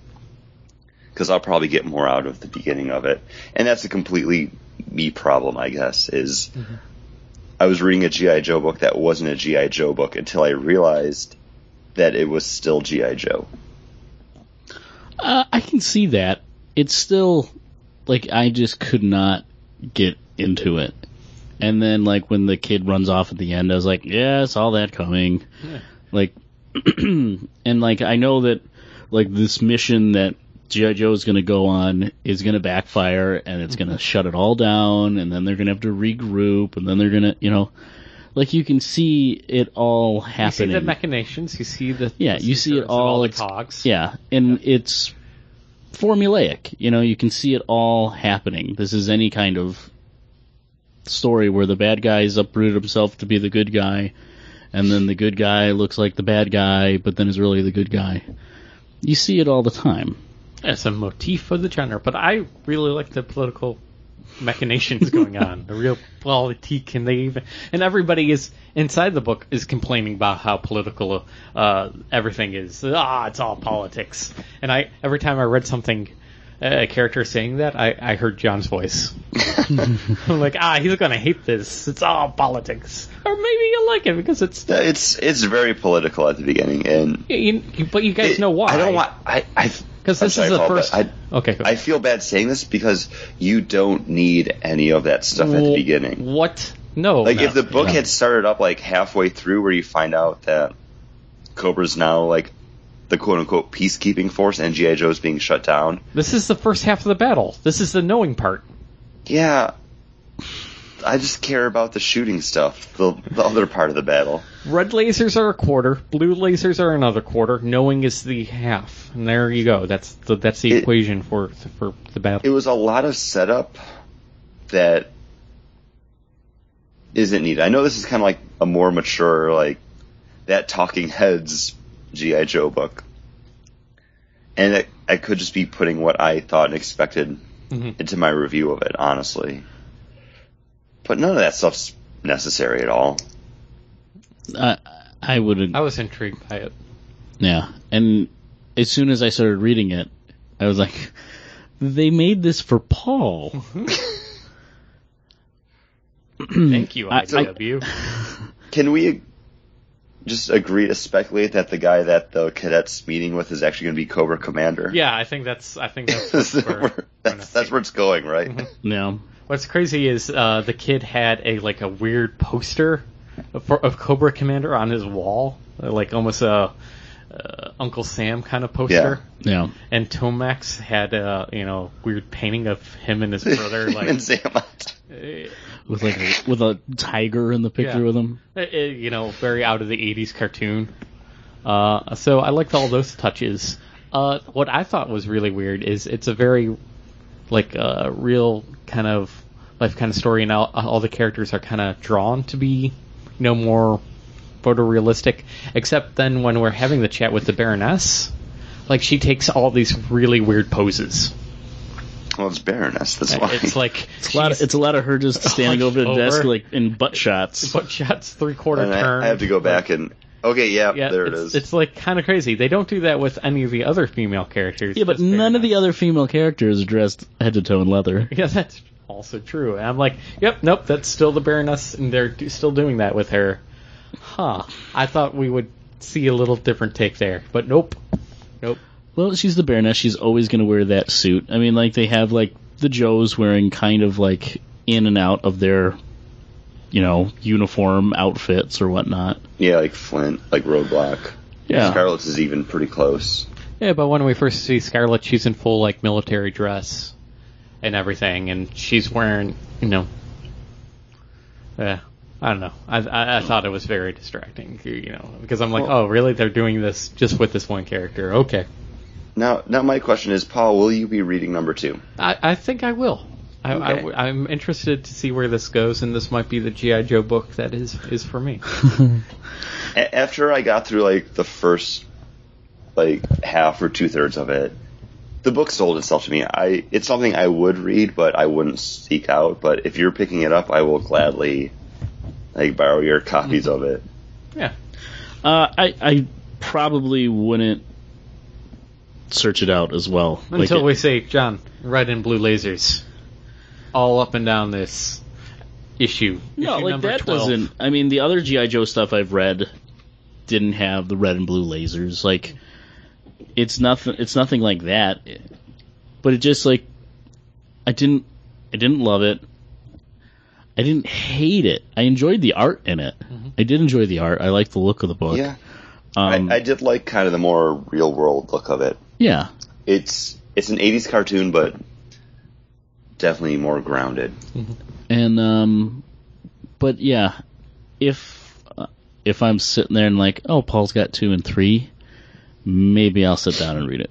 because I'll probably get more out of the beginning of it. And that's a completely me problem, I guess. Is I was reading a GI Joe book that wasn't a GI Joe book until I realized that it was still GI Joe. Uh, I can see that. It's still like I just could not get into it. And then like when the kid runs off at the end, I was like, yeah, I saw that coming. Like, and like I know that like this mission that GI Joe is going to go on is going to backfire, and it's going to mm-hmm. shut it all down, and then they're going to have to regroup, and then they're going to, you know, like you can see it all happening. you see the machinations you see the Yeah, you see it of all. the it's- cogs Yeah, and it's formulaic. You know, you can see it all happening. This is any kind of story where the bad guy's uprooted himself to be the good guy, and then the good guy looks like the bad guy, but then is really the good guy. You see it all the time. it's a motif of the genre but I really like the political machinations going on the real politique and they even and everybody is inside the book is complaining about how political uh, everything is ah it's all politics and I every time I read something a character saying that I, I heard John's voice I'm like ah he's gonna hate this it's all politics or maybe you like it because it's It's it's very political at the beginning, and you, you- but you guys it- know why I don't want I I because this sorry, is the Paul, first I, okay. I feel bad saying this because you don't need any of that stuff at the beginning. What? No. Like no. if the book Yeah. had started up like halfway through where you find out that Cobra's now like the quote unquote peacekeeping force and G.I. Joe's being shut down. this is the first half of the battle. This is the knowing part. Yeah. I just care about the shooting stuff, the the other part of the battle. Red lasers are a quarter. Blue lasers are another quarter. Knowing is the half. And there you go. That's the that's the It- equation for for the battle. It was a lot of setup that isn't needed. I know this is kind of like a more mature, like that Talking Heads GI Joe book, and it, I could just be putting what I thought and expected Mhm. into my review of it, honestly. But none of that stuff's necessary at all. I I would I was intrigued by it. Yeah, and as soon as I started reading it, I was like, they made this for Paul. Thank you, I- I- IDW. Can we just agree to speculate that the guy that the cadet's meeting with is actually going to be Cobra Commander? yeah, I think that's I think that's that's, what we're where, that's, that's where it's going, right? No, What's crazy is uh, the kid had a like a weird poster of, of Cobra Commander on his wall, like almost a uh, Uncle Sam kind of poster. yeah, yeah. And Tomax had a you know weird painting of him and his brother, like and Sam. uh, with like a, with a tiger in the picture Yeah. with him. uh, you know very out of the '80s cartoon. Uh, so I liked all those touches. Uh, what I thought was really weird is it's a very like uh, real kind of life kind of story, and all, all the characters are kind of drawn to be you know more photorealistic. Except then when we're having the chat with the Baroness, like she takes all these really weird poses. Well, it's Baroness. That's uh, why. It's like It's a lot. Of, it's a lot of her just standing over the Hunched desk like in butt shots. butt shots, three quarter And I, turn. I have to go back and okay, yeah, Yeah, there it it's. It's like kind of crazy. They don't do that with any of the other female characters. Yeah, but just none of the other female characters are dressed head to toe in leather. Yeah, that's also true. And I'm like, yep, nope, that's still the Baroness, and they're do- still doing that with her. Huh. I thought we would see a little different take there, but nope. Nope. Well, she's the Baroness. She's always going to wear that suit. I mean, like they have like the Joes wearing kind of like in and out of their, you know, uniform outfits or whatnot. Yeah, like Flint, like Roadblock. Yeah. Scarlet's is even pretty close. Yeah, but when we first see Scarlet, she's in full like military dress and everything, and she's wearing, you know, yeah, I don't know. I, I I thought it was very distracting, you know, because I'm like, Well- oh, really? They're doing this just with this one character? Okay, Now, now my question is, Paul, will you be reading number two? I I think I will. I, Okay. I, am interested to see where this goes, and this might be the GI Joe book that is is for me. After I got through like the first like half or two thirds of it, the book sold itself to me. I it's something I would read, but I wouldn't seek out. But if you're picking it up, I will gladly like borrow your copies of it. Yeah, Uh, I I probably wouldn't search it out as well. Like until it- we say John, red and blue lasers, all up and down this issue. No, Issue like that 12. doesn't. I mean, the other GI Joe stuff I've read didn't have the red and blue lasers. Like, it's nothing. It's nothing like that. But it just like, I didn't. I didn't love it. I didn't hate it. I enjoyed the art in it. I did enjoy the art. I liked the look of the book. Yeah, Um, I, I did like kind of the more real world look of it. yeah. It's it's an '80s cartoon, but definitely more grounded. And um, but yeah, if uh, if I'm sitting there and like, oh, Paul's got two and three, maybe I'll sit down and read it.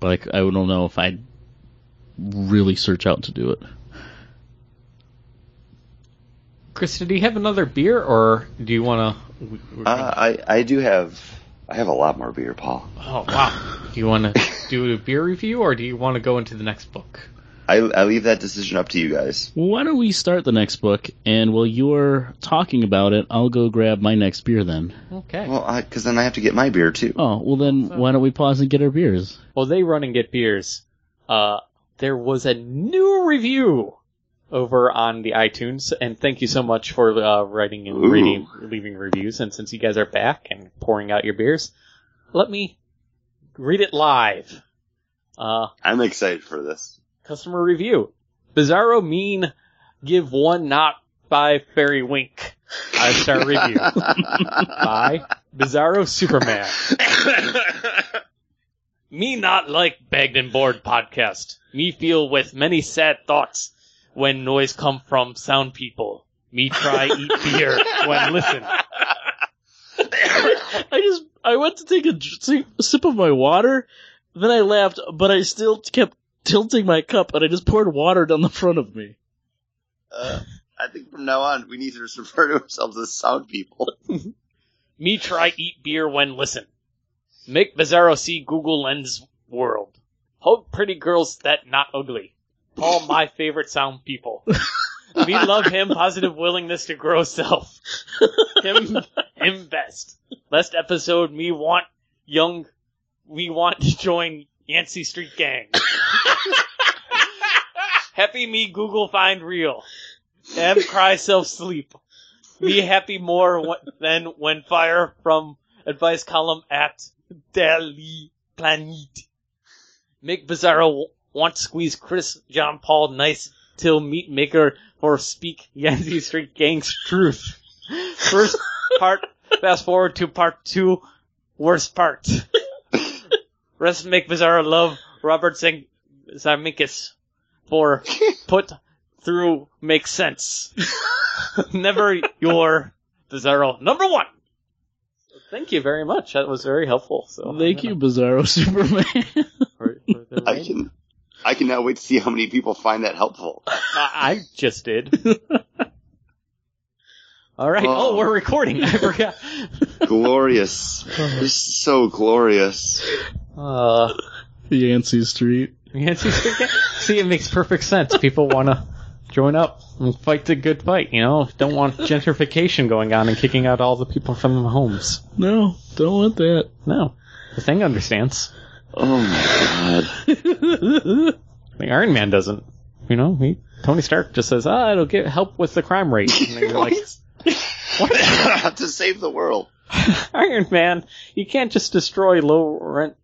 But like, I don't know if I'd really search out to do it. Krista, do you have another beer, or do you want to? Uh, I I do have I have a lot more beer, Paul. oh wow! Do you want to do a beer review, or do you want to go into the next book? I I leave that decision up to you guys. Why don't we start the next book? And while you're talking about it, I'll go grab my next beer then. Okay. Well, because then I have to get my beer too. Oh, well then, why don't we pause and get our beers? Well, they run and get beers. Uh, there was a new review over on the iTunes, and thank you so much for uh, writing and Ooh. reading, leaving reviews. And since you guys are back and pouring out your beers, let me read it live. Uh, I'm excited for this. customer review. Bizarro mean give one not five fairy wink. Five star review by Bizarro Superman. Me not like begged and bored podcast. Me feel with many sad thoughts when noise come from sound people. Me try eat beer when listen. I just I went to take a dr- si- sip of my water, then I laughed, but I still kept tilting my cup, and I just poured water down the front of me. Uh, I think from now on we need to just refer to ourselves as sound people. Me try eat beer when listen. Make Bizarro see Google Lens world. Hope pretty girls that not ugly. Paul my favorite sound people. We love him positive willingness to grow self. Him him best. Last episode me want young we want to join Yancey Street Gang. happy me Google find real. M cry self sleep. Me happy more than when fire from advice column at Daily Planet. Make Bizarro want squeeze Chris John Paul nice till meat maker for speak Yancey Street Gang's truth. First part, fast forward to part two, worst part. Rest make Bizarro love Robert Zeng- Zemeckis for put through makes sense. Never your Bizarro number one. Thank you very much. That was very helpful. So Thank you, Bizarro Superman. For, for I can I can now wait to see how many people find that helpful. I, I just did. All right. Oh. Oh. we're recording. I forgot. glorious. Just so glorious. Uh, Yancey Street. Yancey Street See, it makes perfect sense. People want to join up and fight the good fight. You know, don't want gentrification going on and kicking out all the people from the homes. No, don't want that. No, the thing understands. Oh my god. The Iron Man doesn't. You know, he Tony Stark just says, "Ah, it'll get help with the crime rate." And you're like, "What? to save the world. Iron Man, you can't just destroy low rent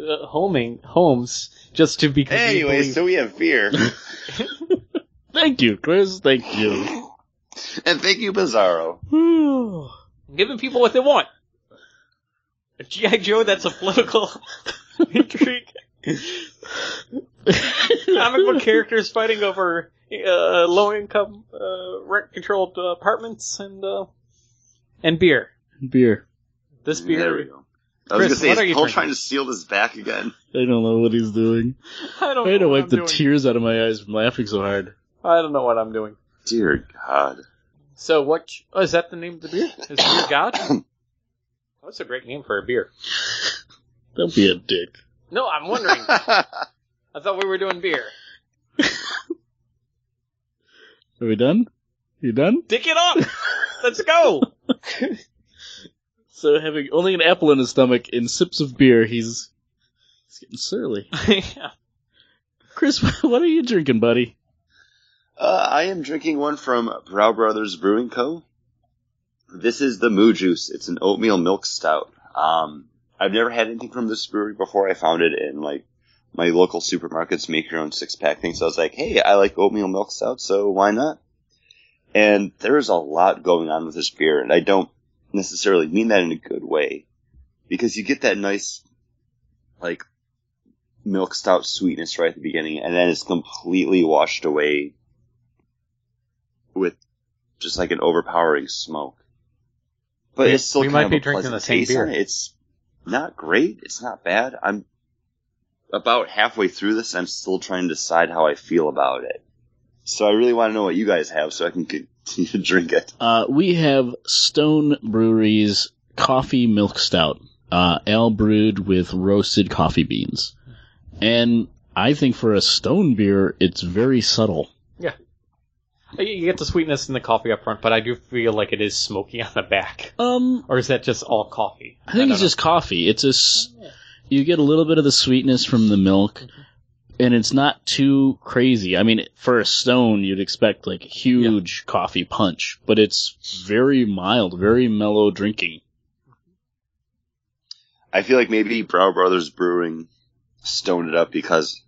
uh, homing homes just to be. Anyway, believe- so we have beer. Thank you, Chris. Thank you. and thank you, Bizarro. giving people what they want. A GI Joe that's a political intrigue. Comic book characters fighting over uh, low income uh, rent controlled uh, apartments and uh, and beer. Beer. This There we beer, go. I was Chris, gonna say, what are you trying to steal this back again? I don't know what he's doing. I don't I had to know what wipe I'm the doing. tears out of my eyes from laughing so hard. I don't know what I'm doing. Dear God. So what? Oh, is that the name of the beer? Is beer God? That's a great name for a beer. Don't be a dick. No, I'm wondering. I thought we were doing beer. Are we done? You done? Dick it up. Let's go. So having only an apple in his stomach and sips of beer, he's he's getting surly. yeah. Chris, what are you drinking, buddy? Uh, I am drinking one from Brau Brothers Brewing Co. This is the Moo Joos. It's an oatmeal milk stout. Um, I've never had anything from this brewery before. I found it in like my local supermarkets make your own six pack thing. So I was like, hey, I like oatmeal milk stout, so why not? And there's a lot going on with this beer, and I don't necessarily mean that in a good way because you get that nice like milk stout sweetness right at the beginning, and then it's completely washed away with just like an overpowering smoke. But We- it's still we kind might of be a drinking the same beer. it. It's not great. It's not bad. I'm about halfway through this. I'm still trying to decide how I feel about it. So I really want to know what you guys have so I can continue to drink it. Uh, we have Stone Brewery's coffee milk stout, uh, ale brewed with roasted coffee beans, and I think for a Stone beer, it's very subtle. You- You get the sweetness in the coffee up front, but I do feel like it is smoky on the back. Um, Or is that just all coffee? I think don't it's just coffee. It's a s- you get a little bit of the sweetness from the milk, and it's not too crazy. I mean, for a stone, you'd expect like a huge coffee punch, but it's very mild, very mellow drinking. I feel like maybe Brau Brothers Brewing stoned it up because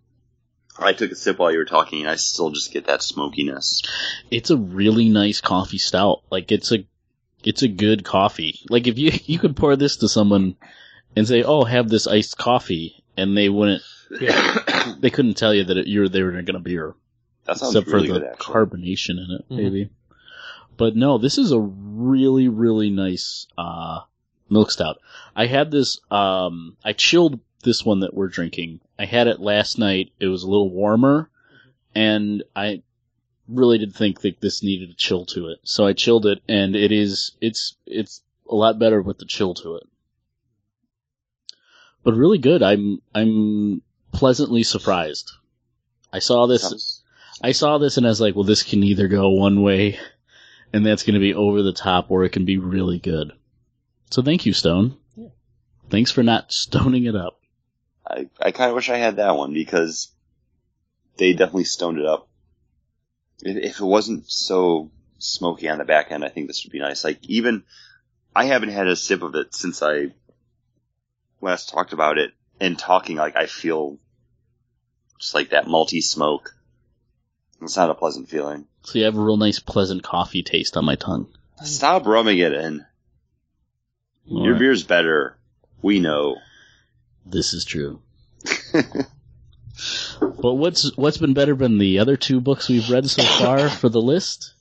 I took a sip while you were talking and I still just get that smokiness. It's a really nice coffee stout. Like it's a, it's a good coffee. Like if you you could pour this to someone and say, "Oh, have this iced coffee," and they wouldn't, that they couldn't tell you that it, you're they were drinking a beer. sounds except really for the good, actually. carbonation in it, Mhm. maybe. But no, this is a really, really nice uh, milk stout. I had this. Um, I chilled this one that we're drinking. I had it last night. It was a little warmer, and I really did think that this needed a chill to it. So I chilled it, and it is. It's it's a lot better with the chill to it. But really good. I'm I'm pleasantly surprised. I saw this. I saw this and I was like, well, this can either go one way, and that's going to be over the top, or it can be really good. So thank you, Stone. Yeah. Thanks for not stoning it up. I, I kind of wish I had that one because they definitely stoned it up. If, if it wasn't so smoky on the back end, I think this would be nice. Like even I haven't had a sip of it since I last talked about it, and talking like I feel just like that malty smoke. It's not a pleasant feeling. So you have a real nice, pleasant coffee taste on my tongue. Stop rubbing it in. All Your right. beer's better. We know. This is true. But what's what's been better than the other two books we've read so far for the list?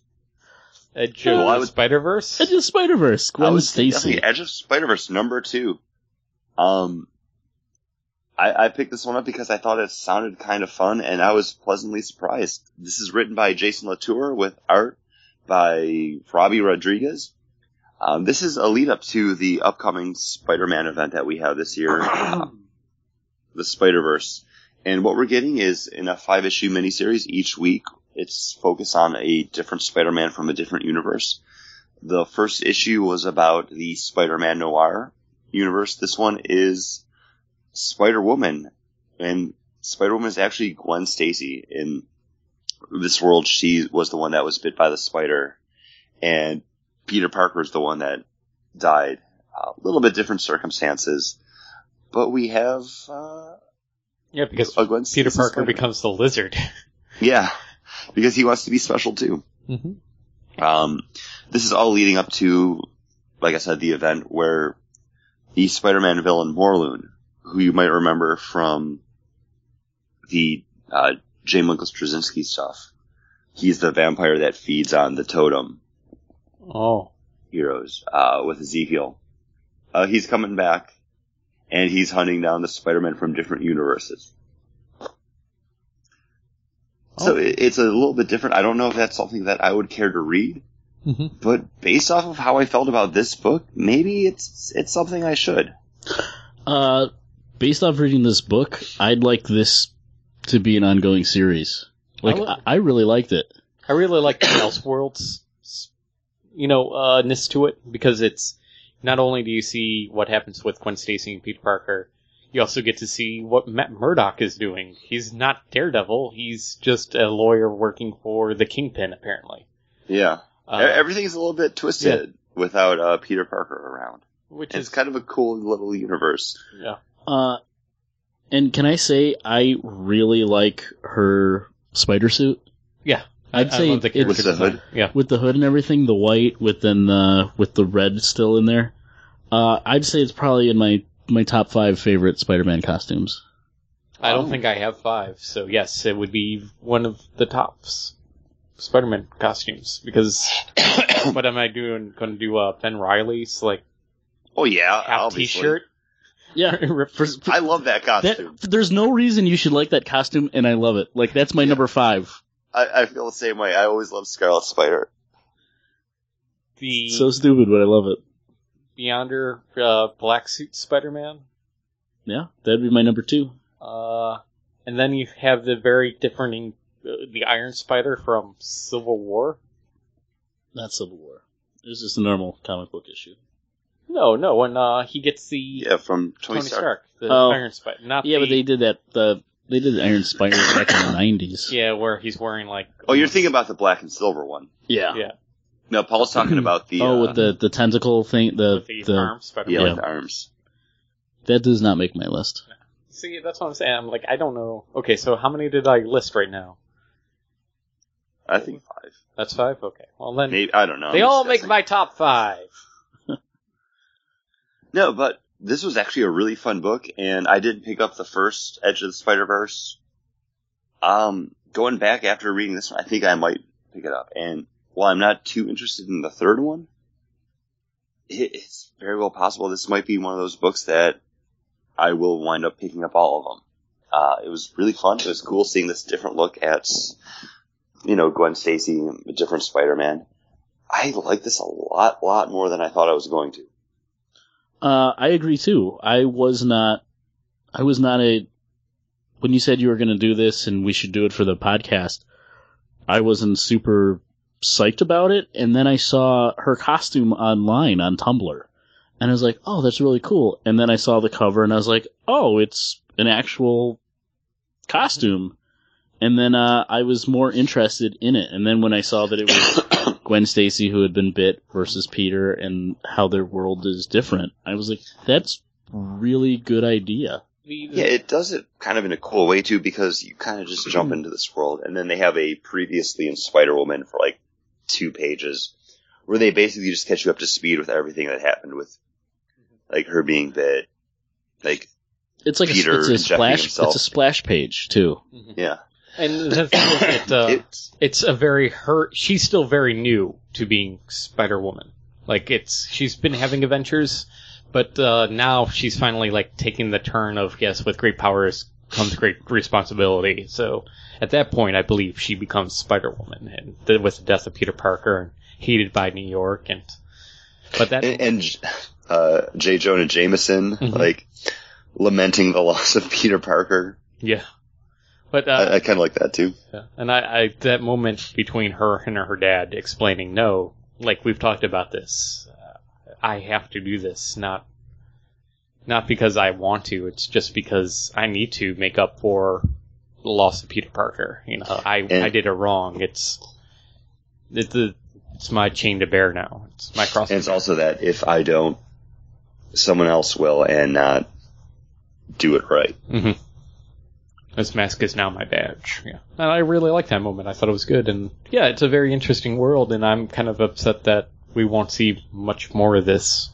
Edge Well, I of would- Spider Verse. Edge of Spider Verse, I Gwen would say Stacy. definitely Edge of Spider Verse number two. Um, I, I picked this one up because I thought it sounded kind of fun, and I was pleasantly surprised. This is written by Jason Latour with art by Robbi Rodriguez. Um, this is a lead up to the upcoming Spider-Man event that we have this year, um, the Spider Verse. And what we're getting is in a five issue miniseries each week. It's focused on a different Spider-Man from a different universe. The first issue was about the Spider-Man Noir universe. This one is Spider-Woman, and Spider-Woman is actually Gwen Stacy in this world, she was the one that was bit by the spider, and Peter Parker is the one that died. A little bit different circumstances, but we have uh, Yeah, because Peter Parker Spider-Man. becomes the lizard. yeah, because he wants to be special too. mm-hmm. Um, this is all leading up to, like I said, the event where the Spider-Man villain Morlun, who you might remember from the uh, J. Michael Straczynski stuff, he's the vampire that feeds on the totem Oh. heroes uh, with Ezekiel. Uh, he's coming back, and he's hunting down the Spider-Man from different universes. So Oh. it, it's a little bit different. I don't know if that's something that I would care to read, Mm-hmm. but based off of how I felt about this book, maybe it's it's something I should. Uh, based off reading this book, I'd like this to be an ongoing series. Like, I would- I, I really liked it. I really liked the Elseworlds, you know, uh, ness to it because it's not only do you see what happens with Gwen Stacy and Peter Parker, you also get to see what Matt Murdock is doing. He's not Daredevil; he's just a lawyer working for the Kingpin, apparently. Yeah, Uh, everything's a little bit twisted without uh, Peter Parker around. which It's is kind of a cool little universe. yeah. Uh, and can I say I really like her spider suit Yeah, I'd I say love the character With the design. hood? Yeah, with the hood and everything, the white with then the with the red still in there. Uh, I'd say it's probably in my my top five favorite Spider-Man costumes. I don't Oh. think I have five, so yes, it would be one of the tops. Spider-Man costumes because what am I doing? Going to do uh, Ben Reilly's like Oh yeah, half obviously. T-shirt? Yeah, for, for- I love that costume. that, there's no reason you should like that costume, and I love it. Like that's my Yeah. number five. I, I feel the same way. I always love Scarlet Spider. the So stupid, but I love it. Beyonder uh, black suit Spider-Man, Yeah, that'd be my number two. uh, and then you have the very different uh, the Iron Spider from Civil War. Not Civil War. It was just a normal comic book issue. No, no, when uh, he gets the Yeah, from Tony, Tony Stark. Stark, the Oh. Iron Spider, not Yeah, the, but they did that. The they did Iron Spider back in the nineties. yeah where he's wearing like Oh, you're thinking about the black and silver one. Yeah. Yeah. No, Paul's talking about the. oh, uh, with the the tentacle thing. The with the, the arm Spider-Man. yeah, yeah. the arms. that does not make my list. See, that's what I'm saying. I'm like, I don't know. Okay, so how many did I list right now? I think five. That's five. Okay, well then Maybe I don't know. they I'm all make guessing. my top five. No, but this was actually a really fun book, and I did pick up the first Edge of the Spider Verse. Um, going back after reading this one, I think I might pick it up. And while I'm not too interested in the third one, it, it's very well possible this might be one of those books that I will wind up picking up all of them. Uh, it was really fun. It was cool seeing this different look at, you know, Gwen Stacy, a different Spider-Man. I like this a lot, lot more than I thought I was going to. Uh, I agree too. I was not. I was not a. When you said you were going to do this and we should do it for the podcast, I wasn't super psyched about it. And then I saw her costume online on Tumblr, and I was like, "Oh, that's really cool." And then I saw the cover, and I was like, "Oh, it's an actual costume." And then uh, I was more interested in it. And then when I saw that it was Gwen Stacy who had been bit versus Peter and how their world is different. I was like, that's really good idea. Yeah, it does it kind of in a cool way too, because you kind of just jump into this world, and then they have a previously in Spider Woman for like two pages, where they basically just catch you up to speed with everything that happened with, like her being bit, like It's like Peter a, it's a injecting splash. himself. It's a splash page too. Mhm. yeah, And the thing is that uh, it's it's a very her. She's still very new to being Spider Woman. Like it's she's been having adventures, but uh, now she's finally like taking the turn of yes, with great powers comes great responsibility. So at that point, I believe she becomes Spider Woman, and the, with the death of Peter Parker and hated by New York, and but that and, and uh, J. Jonah Jameson Mhm. like lamenting the loss of Peter Parker. yeah. But uh, I, I kind of like that too. Yeah. And I, I that moment between her and her dad explaining, no, like we've talked about this, uh, I have to do this, not not because I want to. It's just because I need to make up for the loss of Peter Parker. You know, I And- I did it wrong. It's it's the it's my chain to bear now. It's my cross. And it's also that if I don't, someone else will and not do it right. hmm This mask is now my badge. Yeah, and I really like that moment. I thought it was good, and yeah, it's a very interesting world. And I'm kind of upset that we won't see much more of this.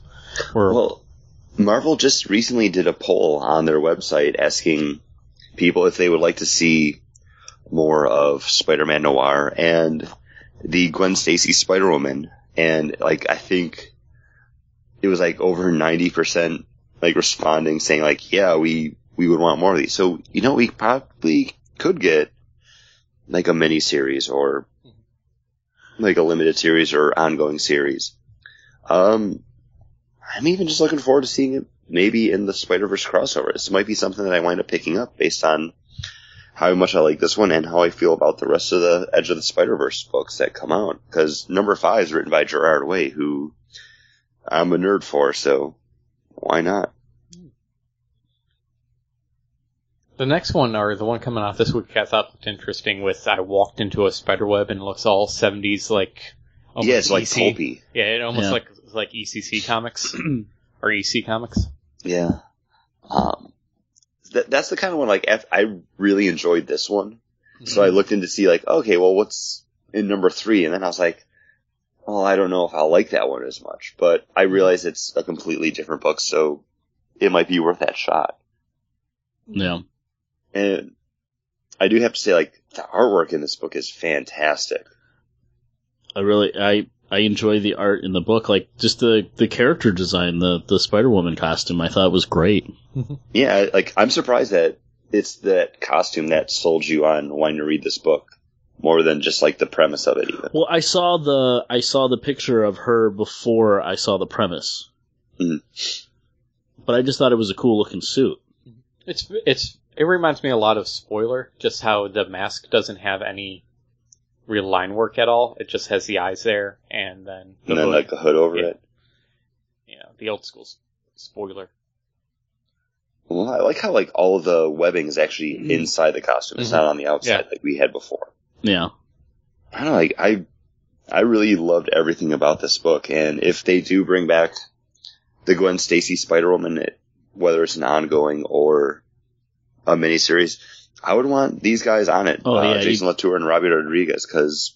Well, Marvel just recently did a poll on their website asking people if they would like to see more of Spider-Man Noir and the Gwen Stacy Spider-Woman. And like, I think it was like over 90% like responding saying like, yeah, we, we would want more of these. So, you know, we probably could get like a mini series or like a limited series or ongoing series. Um, I'm even just looking forward to seeing it maybe in the Spider Verse crossover. This might be something that I wind up picking up based on how much I like this one and how I feel about the rest of the Edge of the Spider Verse books that come out. Because number five is written by Gerard Way, who I'm a nerd for, so why not? The next one, or the one coming out this week, I thought looked interesting. With I walked into a spider web and it looks all 70s like. almost yeah, it's like EC. pulpy. Yeah, it almost Yeah. like like ECC comics or EC comics. Yeah. Um, that, that's the kind of one like if I really enjoyed this one. So I looked in to see like, okay, well, what's in number three? And then I was like, well, I don't know if I'll like that one as much, but I realize it's a completely different book, so it might be worth that shot. Yeah. And I do have to say, like, the artwork in this book is fantastic. I really I I enjoy the art in the book, like just the the character design, the the Spider Woman costume. I thought was great. Yeah, like, I'm surprised that it's that costume that sold you on wanting to read this book more than just like the premise of it even. Well, I saw the I saw the picture of her before I saw the premise, Mhm. but I just thought it was a cool looking suit. It's it's it reminds me a lot of spoiler, just how the mask doesn't have any real line work at all. It just has the eyes there, and then the And then hood. like the hood over Yeah. it. Yeah, the old school spoiler. Well, I like how like all of the webbing is actually Mhm. inside the costume. It's Mhm. not on the outside Yeah. like we had before. Yeah, I don't know, like I I really loved everything about this book and if they do bring back the Gwen Stacy Spider Woman, whether it's an ongoing or a miniseries, I would want these guys on it. Oh, uh, yeah, Jason Latour and Robbi Rodriguez because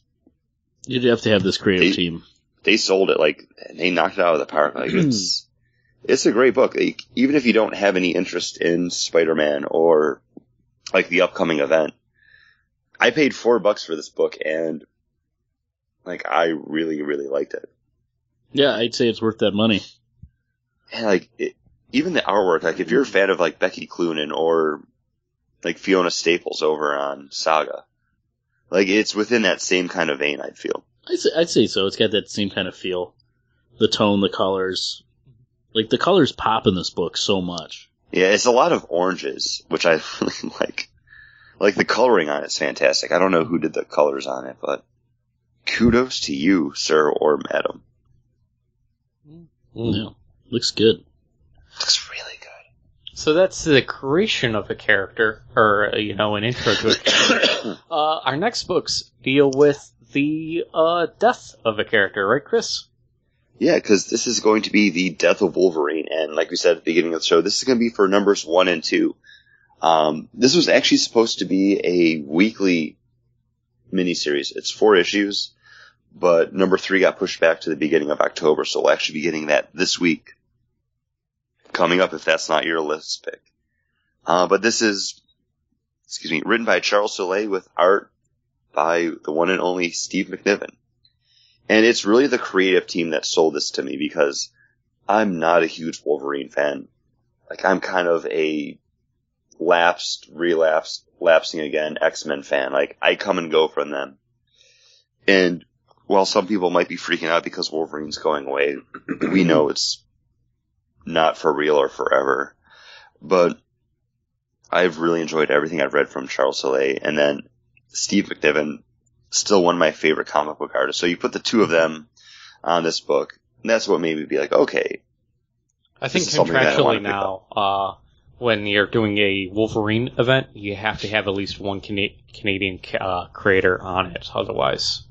you'd have to have this creative They- team. they sold it like they knocked it out of the park. Like it's it's a great book. Like, even if you don't have any interest in Spider Man or like the upcoming event, I paid four bucks for this book and like I really really liked it. Yeah, I'd say it's worth that money. And like it, even the artwork, like if you're a fan of like Becky Cloonan or like Fiona Staples over on Saga, like it's within that same kind of vein. I'd feel. I'd say, I'd say so. It's got that same kind of feel, the tone, the colors, like the colors pop in this book so much. Yeah, it's a lot of oranges, which I really like. Like the coloring on it's fantastic. I don't know who did the colors on it, but kudos to you, sir or madam. Yeah, looks good. Looks really good. So that's the creation of a character, or uh, you know, an intro to a character. uh, our next books deal with the uh, death of a character, right, Chris? Yeah, because this is going to be the death of Wolverine, and like we said at the beginning of the show, this is going to be for numbers one and two. Um, this was actually supposed to be a weekly miniseries. It's four issues, but number three got pushed back to the beginning of October, so we'll actually be getting that this week. Coming up, if that's not your list pick. Uh, but this is, excuse me, written by Charles Soule with art by the one and only Steve McNiven. And it's really the creative team that sold this to me because I'm not a huge Wolverine fan. Like I'm kind of a lapsed, relapsed, lapsing again X-Men fan. Like I come and go from them. And while some people might be freaking out because Wolverine's going away, we know it's not for real or forever. But I've really enjoyed everything I've read from Charles Soule and then Steve McNiven still one of my favorite comic book artists. So you put the two of them on this book, and that's what made me be like, okay, I think that I contractually now, uh, when you're doing a Wolverine event, you have to have at least one Cana- Canadian uh, creator on it. Otherwise,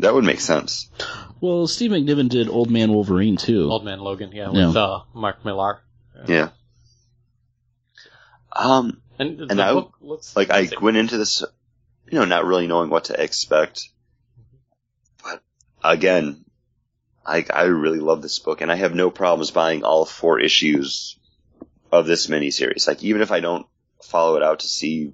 That would make sense. Well, Steve McNiven did Old Man Wolverine too. Old Man Logan, yeah, Yeah. with uh, Mark Millar. Yeah. Um, And the And I- book looks like I went into this, you know, not really knowing what to expect. But again, I I really love this book, and I have no problems buying all four issues of this miniseries. Like even if I don't follow it out to see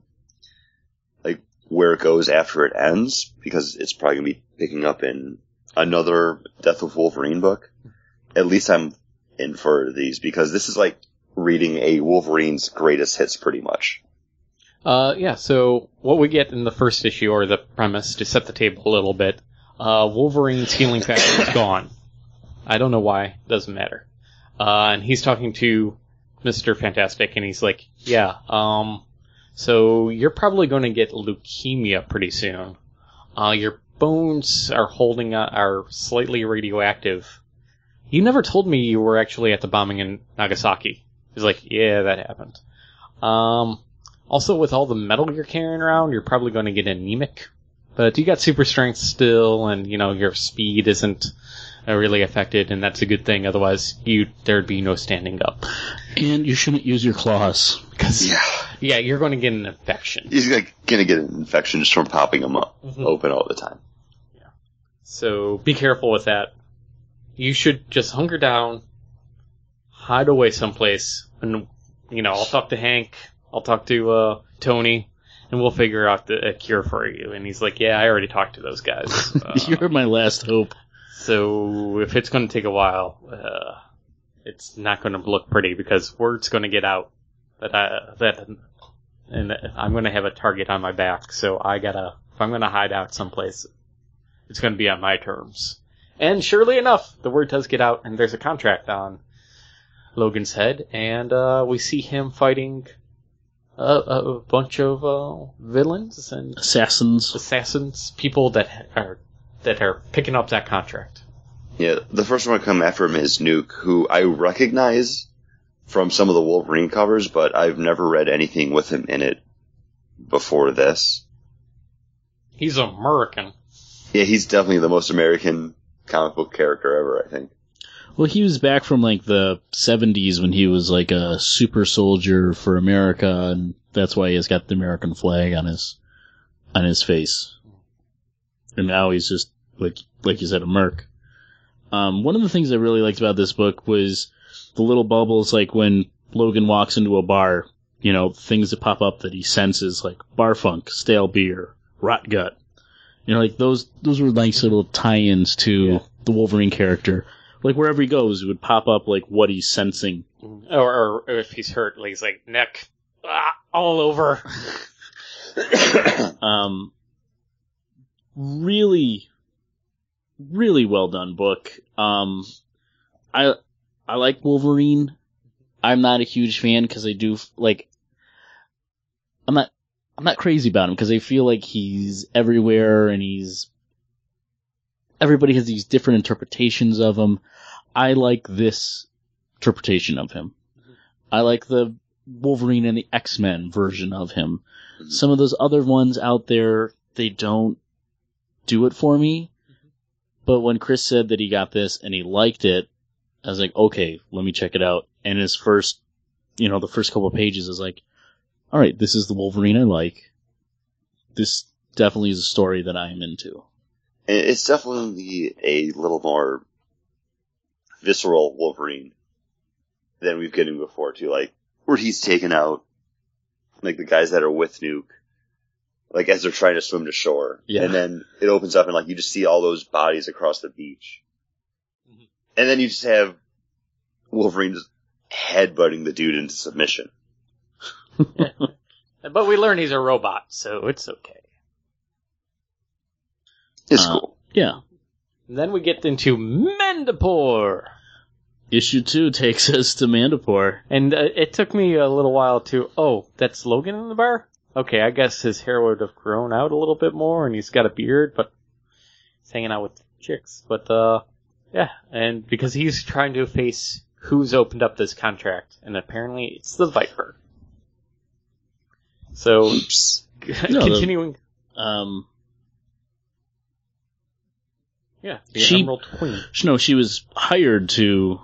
like where it goes after it ends, because it's probably gonna be picking up in another Death of Wolverine book. At least I'm in for these because this is like reading a Wolverine's greatest hits, pretty much. Uh, yeah, so what we get in the first issue, or the premise, to set the table a little bit, uh, Wolverine's healing factor is gone. I don't know why, doesn't matter. Uh, and he's talking to Mr. Fantastic, and he's like, yeah, um, so you're probably going to get leukemia pretty soon. Uh, your bones are holding, uh, are slightly radioactive. You never told me you were actually at the bombing in Nagasaki. He's like, yeah, that happened. Um, also, with all the metal you're carrying around, you're probably going to get anemic. But you got super strength still, and you know your speed isn't uh, really affected, and that's a good thing. Otherwise, you there'd be no standing up. And you shouldn't use your claws. Because Yeah. yeah, you're going to get an infection. He's like gonna get an infection just from popping them up Mhm. open all the time. So be careful with that. You should just hunker down, hide away someplace, and you know I'll talk to Hank, I'll talk to uh, Tony, and we'll figure out the a cure for you. And he's like, "Yeah, I already talked to those guys." Uh, You're my last hope. so if it's going to take a while, uh, it's not going to look pretty because word's going to get out that I that and I'm going to have a target on my back. So I gotta if I'm going to hide out someplace, it's going to be on my terms. And surely enough, the word does get out, and there's a contract on Logan's head, and uh, we see him fighting a, a bunch of uh, villains and Assassins. assassins, people that are that are picking up that contract. Yeah, the first one to come after him is Nuke, who I recognize from some of the Wolverine covers, but I've never read anything with him in it before this. He's American. Yeah, he's definitely the most American comic book character ever, I think. Well, he was back from like the 70s when he was like a super soldier for America, and that's why he has got the American flag on his on his face. And now he's just like like you said, a merc. Um, one of the things I really liked about this book was the little bubbles, like when Logan walks into a bar, you know, things that pop up that he senses, like bar funk, stale beer, rot gut. You know, like those those were nice little tie-ins to Yeah. the Wolverine character like wherever he goes, it would pop up like what he's sensing. Or, or if he's hurt, like he's like neck ah, all over. Um, really, really well done book. Um, I I like Wolverine. I'm not a huge fan because I do like. I'm not. I'm not crazy about him because I feel like he's everywhere and he's. Everybody has these different interpretations of him. I like this interpretation of him. I like the Wolverine and the X Men version of him. Mm-hmm. Some of those other ones out there, they don't do it for me. But when Chris said that he got this and he liked it, I was like, okay, let me check it out. And his first, you know, the first couple of pages is like, all right, this is the Wolverine I like. This definitely is a story that I am into. It's definitely a little more visceral Wolverine than we've gotten before too. Like where he's taken out like the guys that are with Nuke, like as they're trying to swim to shore. Yeah. And then it opens up and like you just see all those bodies across the beach. Mhm. And then you just have Wolverine just headbutting the dude into submission. But we learn he's a robot, so it's okay. It's Uh, cool. Yeah. And then we get into Madripoor. Issue two takes us to Madripoor. And uh, it took me a little while to, oh, that's Logan in the bar? Okay, I guess his hair would have grown out a little bit more and he's got a beard, but he's hanging out with chicks. But, uh, yeah, and because he's trying to face who's opened up this contract, and apparently it's the Viper. So, Oops. No, the- continuing, Um, yeah, the She- Emerald Queen. no, she was hired to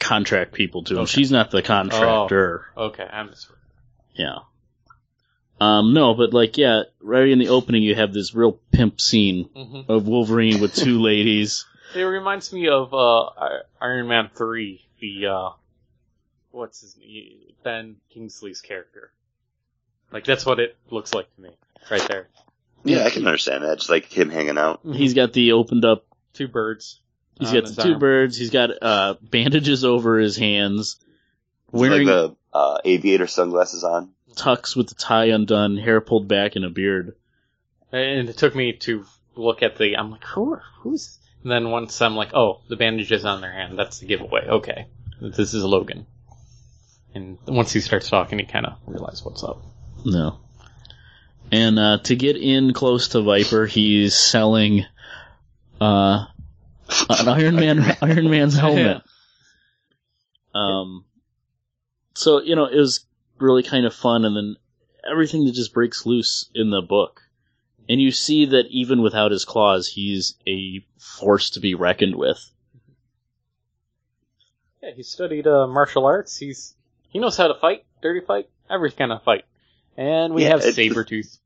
contract people to him. Okay. She's not the contractor. Okay, I'm just. Yeah. Um, no, but like, yeah, right in the opening, you have this real pimp scene hmm of Wolverine with two ladies. It reminds me of uh, Iron Man three. The uh, what's his name? Ben Kingsley's character. Like that's what it looks like to me, right there. Yeah, I can understand that. Just like him hanging out. He's got the opened up. two birds. He's on got his the two arm. birds. He's got uh, bandages over his hands. Wearing like the uh, aviator sunglasses on. tux with the tie undone, hair pulled back, and a beard. And it took me to look at the. I'm like, who? Are, who's? And then once I'm like, oh, the bandages on their hand. That's the giveaway. Okay, this is Logan. And once he starts talking, you kind of realize what's up. No. And uh, to get in close to Viper, he's selling uh, an Iron Man Iron Man's helmet. Um, so you know it was really kind of fun, and then everything that just breaks loose in the book, and you see that even without his claws, he's a force to be reckoned with. Yeah, he studied uh, martial arts. He's he knows how to fight, dirty fight, every kind of fight. And we Yeah, have it's- Sabretooth.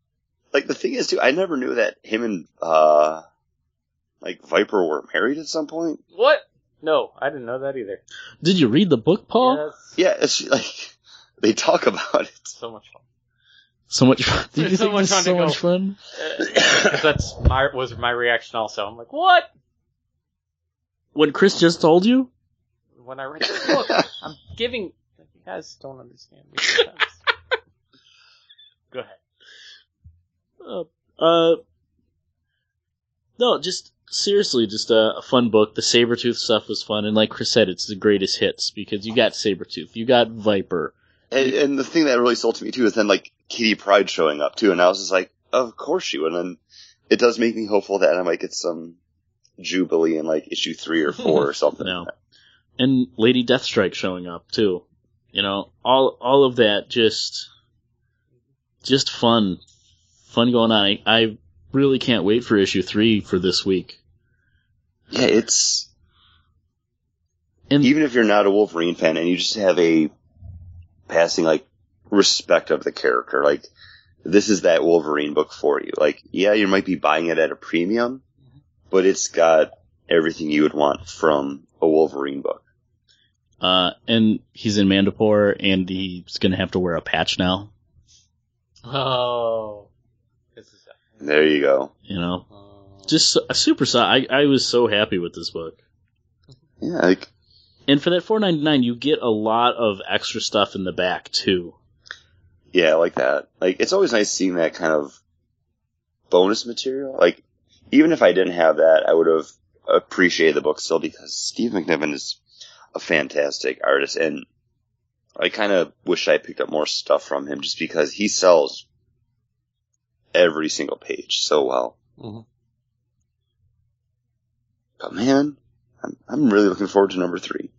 Like the thing is too, I never knew that him and uh, like Viper were married at some point. What? No, I didn't know that either. Did you read the book, Paul? Yes. Yeah, it's like they talk about it. So much fun. So much fun. Did you So think much fun to so go. much fun? Uh, 'cause that's my was my reaction also. I'm like, what? When Chris just told you? When I read the book, I'm giving. You guys don't understand me. sometimes. Go ahead. Uh, uh, no, just seriously, just a, a fun book. The Sabretooth stuff was fun, and like Chris said, it's the greatest hits because you got Sabretooth, you got Viper. And, and the thing that really sold to me too is then like Kitty Pryde showing up too, and I was just like, of course she would. And it does make me hopeful that I might get some Jubilee in like issue three or four or something. No. And Lady Deathstrike showing up too. You know, all all of that just just fun. Fun going on. I, I really can't wait for issue three for this week. Yeah, it's And even if you're not a Wolverine fan and you just have a passing like respect of the character, like this is that Wolverine book for you. Like, yeah, you might be buying it at a premium, but it's got everything you would want from a Wolverine book. uh and he's in Madripoor and he's gonna have to wear a patch now, Oh. There you go. you know. Uh, Just a super I, I was so happy with this book. Yeah, like And for that four ninety nine you get a lot of extra stuff in the back too. yeah, I like that. Like it's always nice seeing that kind of bonus material. Like even if I didn't have that, I would have appreciated the book still because Steve McNiven is a fantastic artist and I kind of wish I picked up more stuff from him just because he sells every single page so well. Mhm. But man, I'm, I'm really looking forward to number three.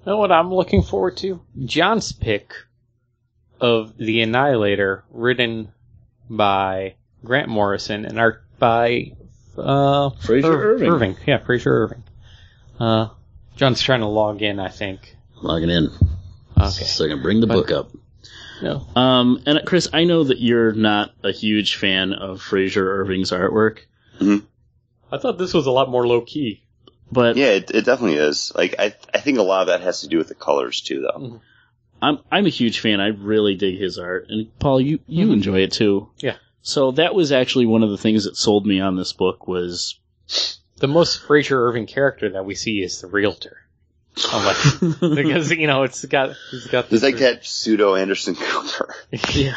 You know what I'm looking forward to? John's pick of The Annihilator, written by Grant Morrison and art by uh, Frazer Ir- Irving. Yeah, Frazer Irving. Uh, John's trying to log in, I think. Logging in. Okay. So I can bring the book up. No. Um, and uh, Chris, I know that you're not a huge fan of Frazer Irving's artwork, I thought this was a lot more low key. but Yeah, it, it definitely is. Like I, I think a lot of that has to do with the colors too, though. Mhm. I'm I'm a huge fan. I really dig his art, and Paul, you you Mhm. enjoy it too. Yeah. So that was actually one of the things that sold me on this book was The most Frazer Irving character that we see is the realtor. I'm because you know it's got he's got There's this like that pseudo Anderson Cooper. yeah.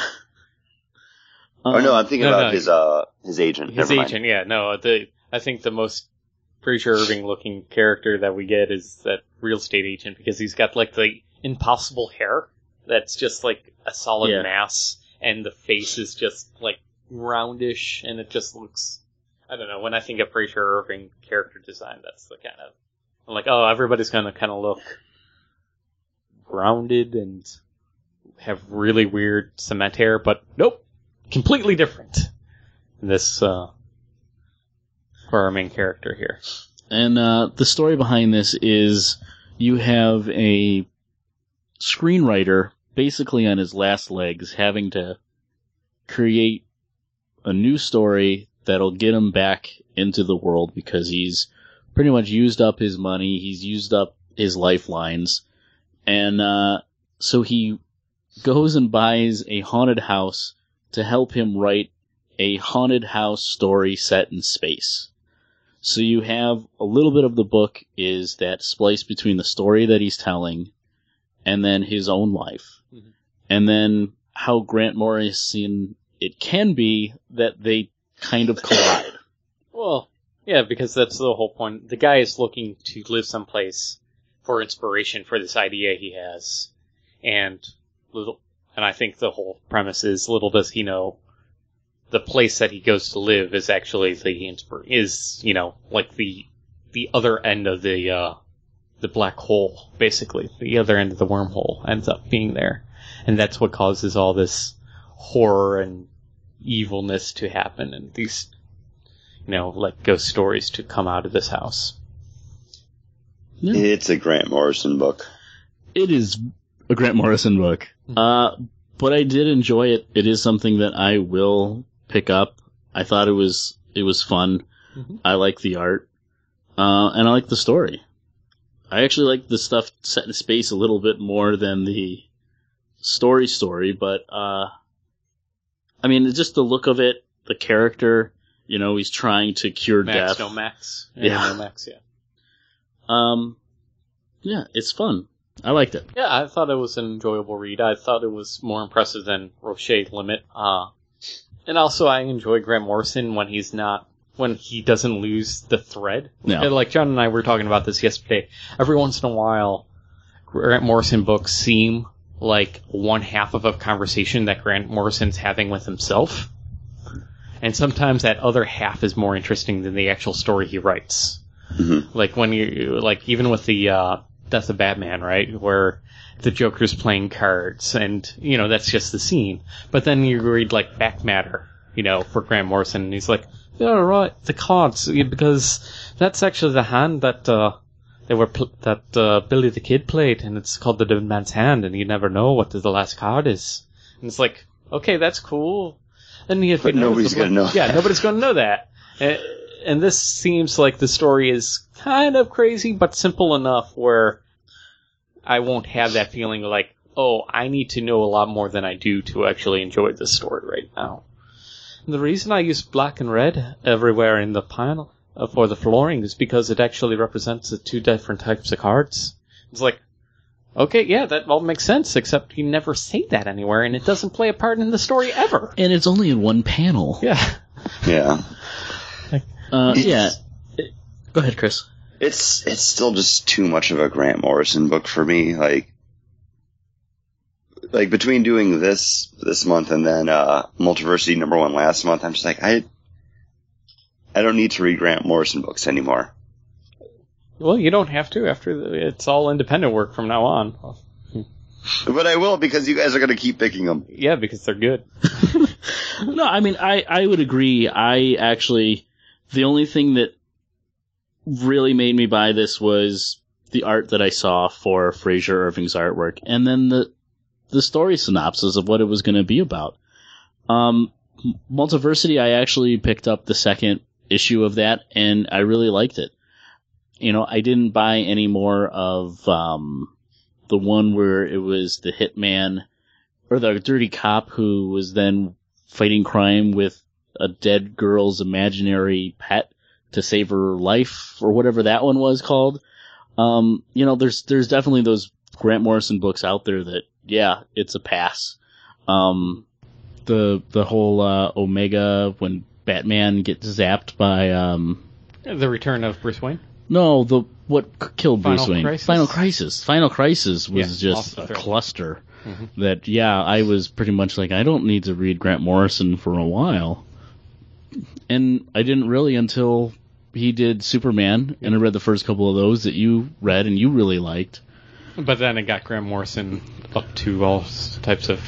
oh no, Um, I'm thinking no, about no. his uh his agent. his Never mind. agent. Yeah, no, the I think the most Frazer Irving looking character that we get is that real estate agent because he's got like the impossible hair that's just like a solid Yeah. mass, and the face is just like roundish, and it just looks. I don't know. When I think of Frazer Irving character design, that's the kind of I'm like, oh, everybody's gonna kind of look grounded and have really weird cement hair, but nope, completely different. This uh, for our main character here. And uh, the story behind this is you have a screenwriter basically on his last legs having to create a new story that'll get him back into the world because he's pretty much used up his money, he's used up his lifelines, and uh, so he goes and buys a haunted house to help him write a haunted house story set in space. So you have a little bit of the book is that splice between the story that he's telling and then his own life. Mhm. And then how Grant Morrison it can be that they kind of collide. Well, yeah, because that's the whole point. The guy is looking to live someplace for inspiration for this idea he has, and little, and I think the whole premise is little does he know, the place that he goes to live is actually the inspir- is you know like the the other end of the uh, the black hole, basically. The other end of the wormhole ends up being there, and that's what causes all this horror and evilness to happen, and these you know, like ghost stories to come out of this house. Yeah. It's a Grant Morrison book. It is a Grant Morrison book. Uh, but I did enjoy it. It is something that I will pick up. I thought it was, it was fun. Mhm. I like the art. Uh, and I like the story. I actually like the stuff set in space a little bit more than the story story, but, uh, I mean, just the look of it, the character, you know, he's trying to cure Max, death. no Max. Yeah. no Max, yeah. Um, yeah, it's fun. I liked it. Yeah, I thought it was an enjoyable read. I thought it was more impressive than Roche Limit. Uh, and also I enjoy Grant Morrison when he's not, when he doesn't lose the thread. Yeah. Like John and I were talking about this yesterday. Every once in a while, Grant Morrison books seem like one half of a conversation that Grant Morrison's having with himself. And sometimes that other half is more interesting than the actual story he writes. Mhm. Like when you, like even with the, uh, Death of Batman, right? Where the Joker's playing cards and, you know, that's just the scene. But then you read like back matter, you know, for Grant Morrison and he's like, yeah, right, the cards, because that's actually the hand that, uh, they were pl- that uh, Billy the Kid played, and it's called the Dead Man's Hand, and you never know what the, the last card is. And it's like, okay, that's cool. And But nobody's gonna know. Yeah, nobody's gonna know that. And, and this seems like the story is kind of crazy, but simple enough where I won't have that feeling like, oh, I need to know a lot more than I do to actually enjoy this story right now. And the reason I use black and red everywhere in the panel uh, for the flooring is because it actually represents the two different types of cards. It's like, okay, yeah, that all makes sense, except you never say that anywhere, and it doesn't play a part in the story ever. And it's only in one panel. Yeah. Yeah. Uh, yeah. Go ahead, Chris. It's it's still just too much of a Grant Morrison book for me. Like like between doing this this month and then uh Multiversity number one last month, I'm just like I I don't need to read Grant Morrison books anymore. Well, you don't have to after the, it's all independent work from now on. But I will because you guys are gonna keep picking them. Yeah, because they're good. No, I mean, I, I would agree. I actually, the only thing that really made me buy this was the art that I saw for Frazer Irving's artwork, and then the the story synopsis of what it was going to be about. Um, Multiversity, I actually picked up the second issue of that, and I really liked it. You know, I didn't buy any more of um, the one where it was the hitman or the dirty cop who was then fighting crime with a dead girl's imaginary pet to save her life or whatever that one was called. Um, you know, there's there's definitely those Grant Morrison books out there that yeah, it's a pass. Um, the the whole uh, Omega when Batman gets zapped by um The Return of Bruce Wayne. No the what c- killed Bruce Wayne. Crisis? Final Crisis. Final Crisis was Yeah, just a cluster Mhm. that yeah I was pretty much like I don't need to read Grant Morrison for a while. And I didn't really until he did Superman and I read the first couple of those that you read and you really liked. But then it got Grant Morrison up to all types of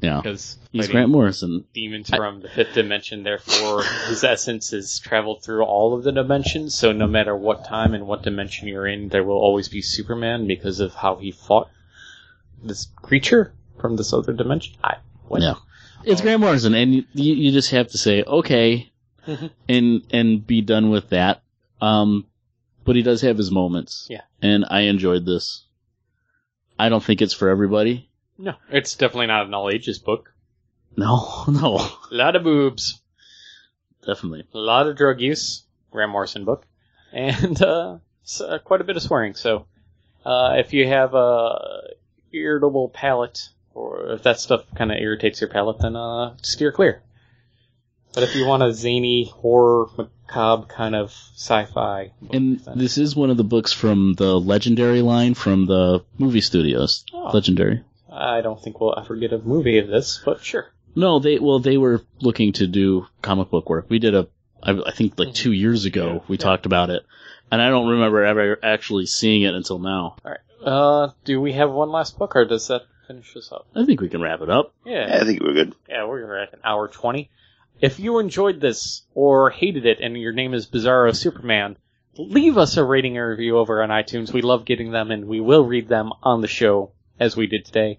Yeah. because He's Grant Morrison. demons from the fifth dimension. Therefore, his essence has traveled through all of the dimensions. So no matter what time and what dimension you're in, there will always be Superman because of how he fought this creature from this other dimension. I what? Yeah. It's Grant Morrison, and you, you just have to say okay, Mhm. and and be done with that. Um, but he does have his moments. Yeah. And I enjoyed this. I don't think it's for everybody. No, it's definitely not an all ages book. No, no, A lot of boobs. definitely. a lot of drug use, Graham Morrison book, and uh, uh, quite a bit of swearing. So, uh, if you have a irritable palate, or if that stuff kind of irritates your palate, then uh, steer clear. But if you want a zany horror, macabre kind of sci-fi, book, And then- this is one of the books from the Legendary line from the movie studios. Oh. Legendary. I don't think we'll ever get a movie of this, but sure. No, they well they were looking to do comic book work. We did a, I, I think like two years ago Mm-hmm. Yeah, we yeah. talked about it, and I don't remember ever actually seeing it until now. All right. Uh, do we have one last book, or does that finish us up? I think we can wrap it up. Yeah, I think we're good. Yeah, we're at an hour 20. If you enjoyed this or hated it and your name is Bizarro Superman, leave us a rating and review over on iTunes. We love getting them and we will read them on the show as we did today.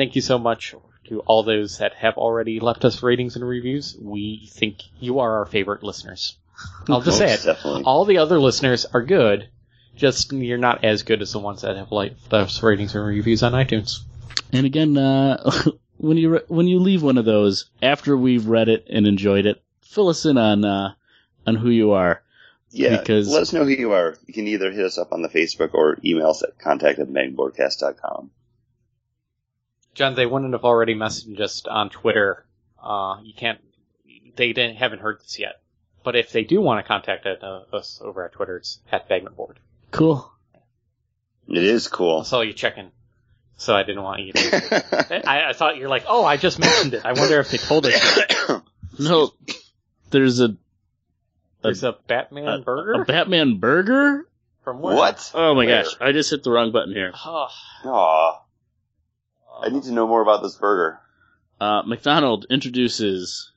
Thank you so much to all those that have already left us ratings and reviews. We think you are our favorite listeners. I'll just say it. Definitely. All the other listeners are good, just you're not as good as the ones that have left us ratings and reviews on iTunes. And again, uh, when you re- when you leave one of those after we've read it and enjoyed it, fill us in on uh, on who you are. Yeah, because- let us know who you are. You can either hit us up on the Facebook or email us at contact at magboardcast.com. John, they wouldn't have already messaged us on Twitter. Uh, you can't. They didn't haven't heard this yet. But if they do want to contact uh, us over at Twitter, it's at Bagman Board. Cool. It is cool. I cool. saw you checking, so I didn't want you. to... I, I thought you're like, oh, I just mentioned it. I wonder if they told us. No, there's a There's a Batman a, burger a Batman burger. from where? what? Oh my Where? gosh, I just hit the wrong button here. Oh, Aw, I need to know more about this burger. Uh, McDonald introduces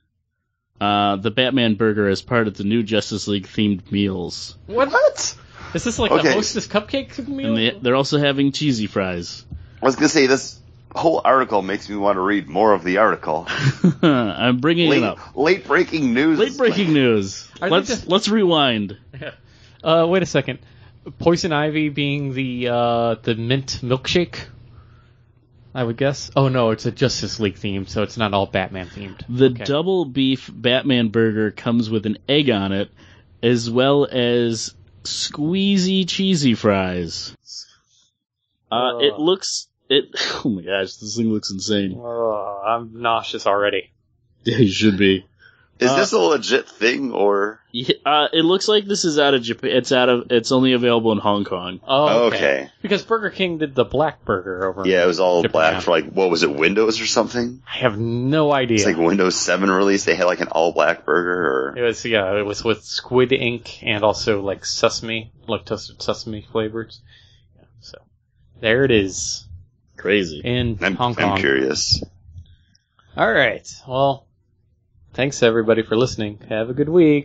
uh, the Batman burger as part of the new Justice League themed meals, what? What? Is this like Okay. the Hostess cupcake meal? and they, they're also having cheesy fries. I was gonna say this whole article makes me want to read more of the article. I'm bringing it Late, up. late breaking news. Late breaking news. Are Let's just- let's rewind. Uh, wait a second. Poison Ivy being the uh, the mint milkshake. I would guess. Oh no, it's a Justice League theme, so it's not all Batman themed. The Okay. double beef Batman burger comes with an egg on it, as well as squeezy cheesy fries. Uh, it looks it. Oh my gosh, this thing looks insane. Oh, I'm nauseous already. Yeah, you should be. Is Uh, this a legit thing or? Yeah, uh, it looks like this is out of Japan. It's out of. It's only available in Hong Kong. Oh, okay. Okay. Because Burger King did the black burger over. Yeah, it was all Japan. black for like what was it, Windows or something? I have no idea. It's like Windows 7 release. They had like an all black burger, it or was yeah, it was with squid ink and also like sesame, like toasted sesame flavors. Yeah, so there it is Crazy. in I'm, Hong Kong. I'm curious. All right. Well, thanks everybody for listening. Have a good week.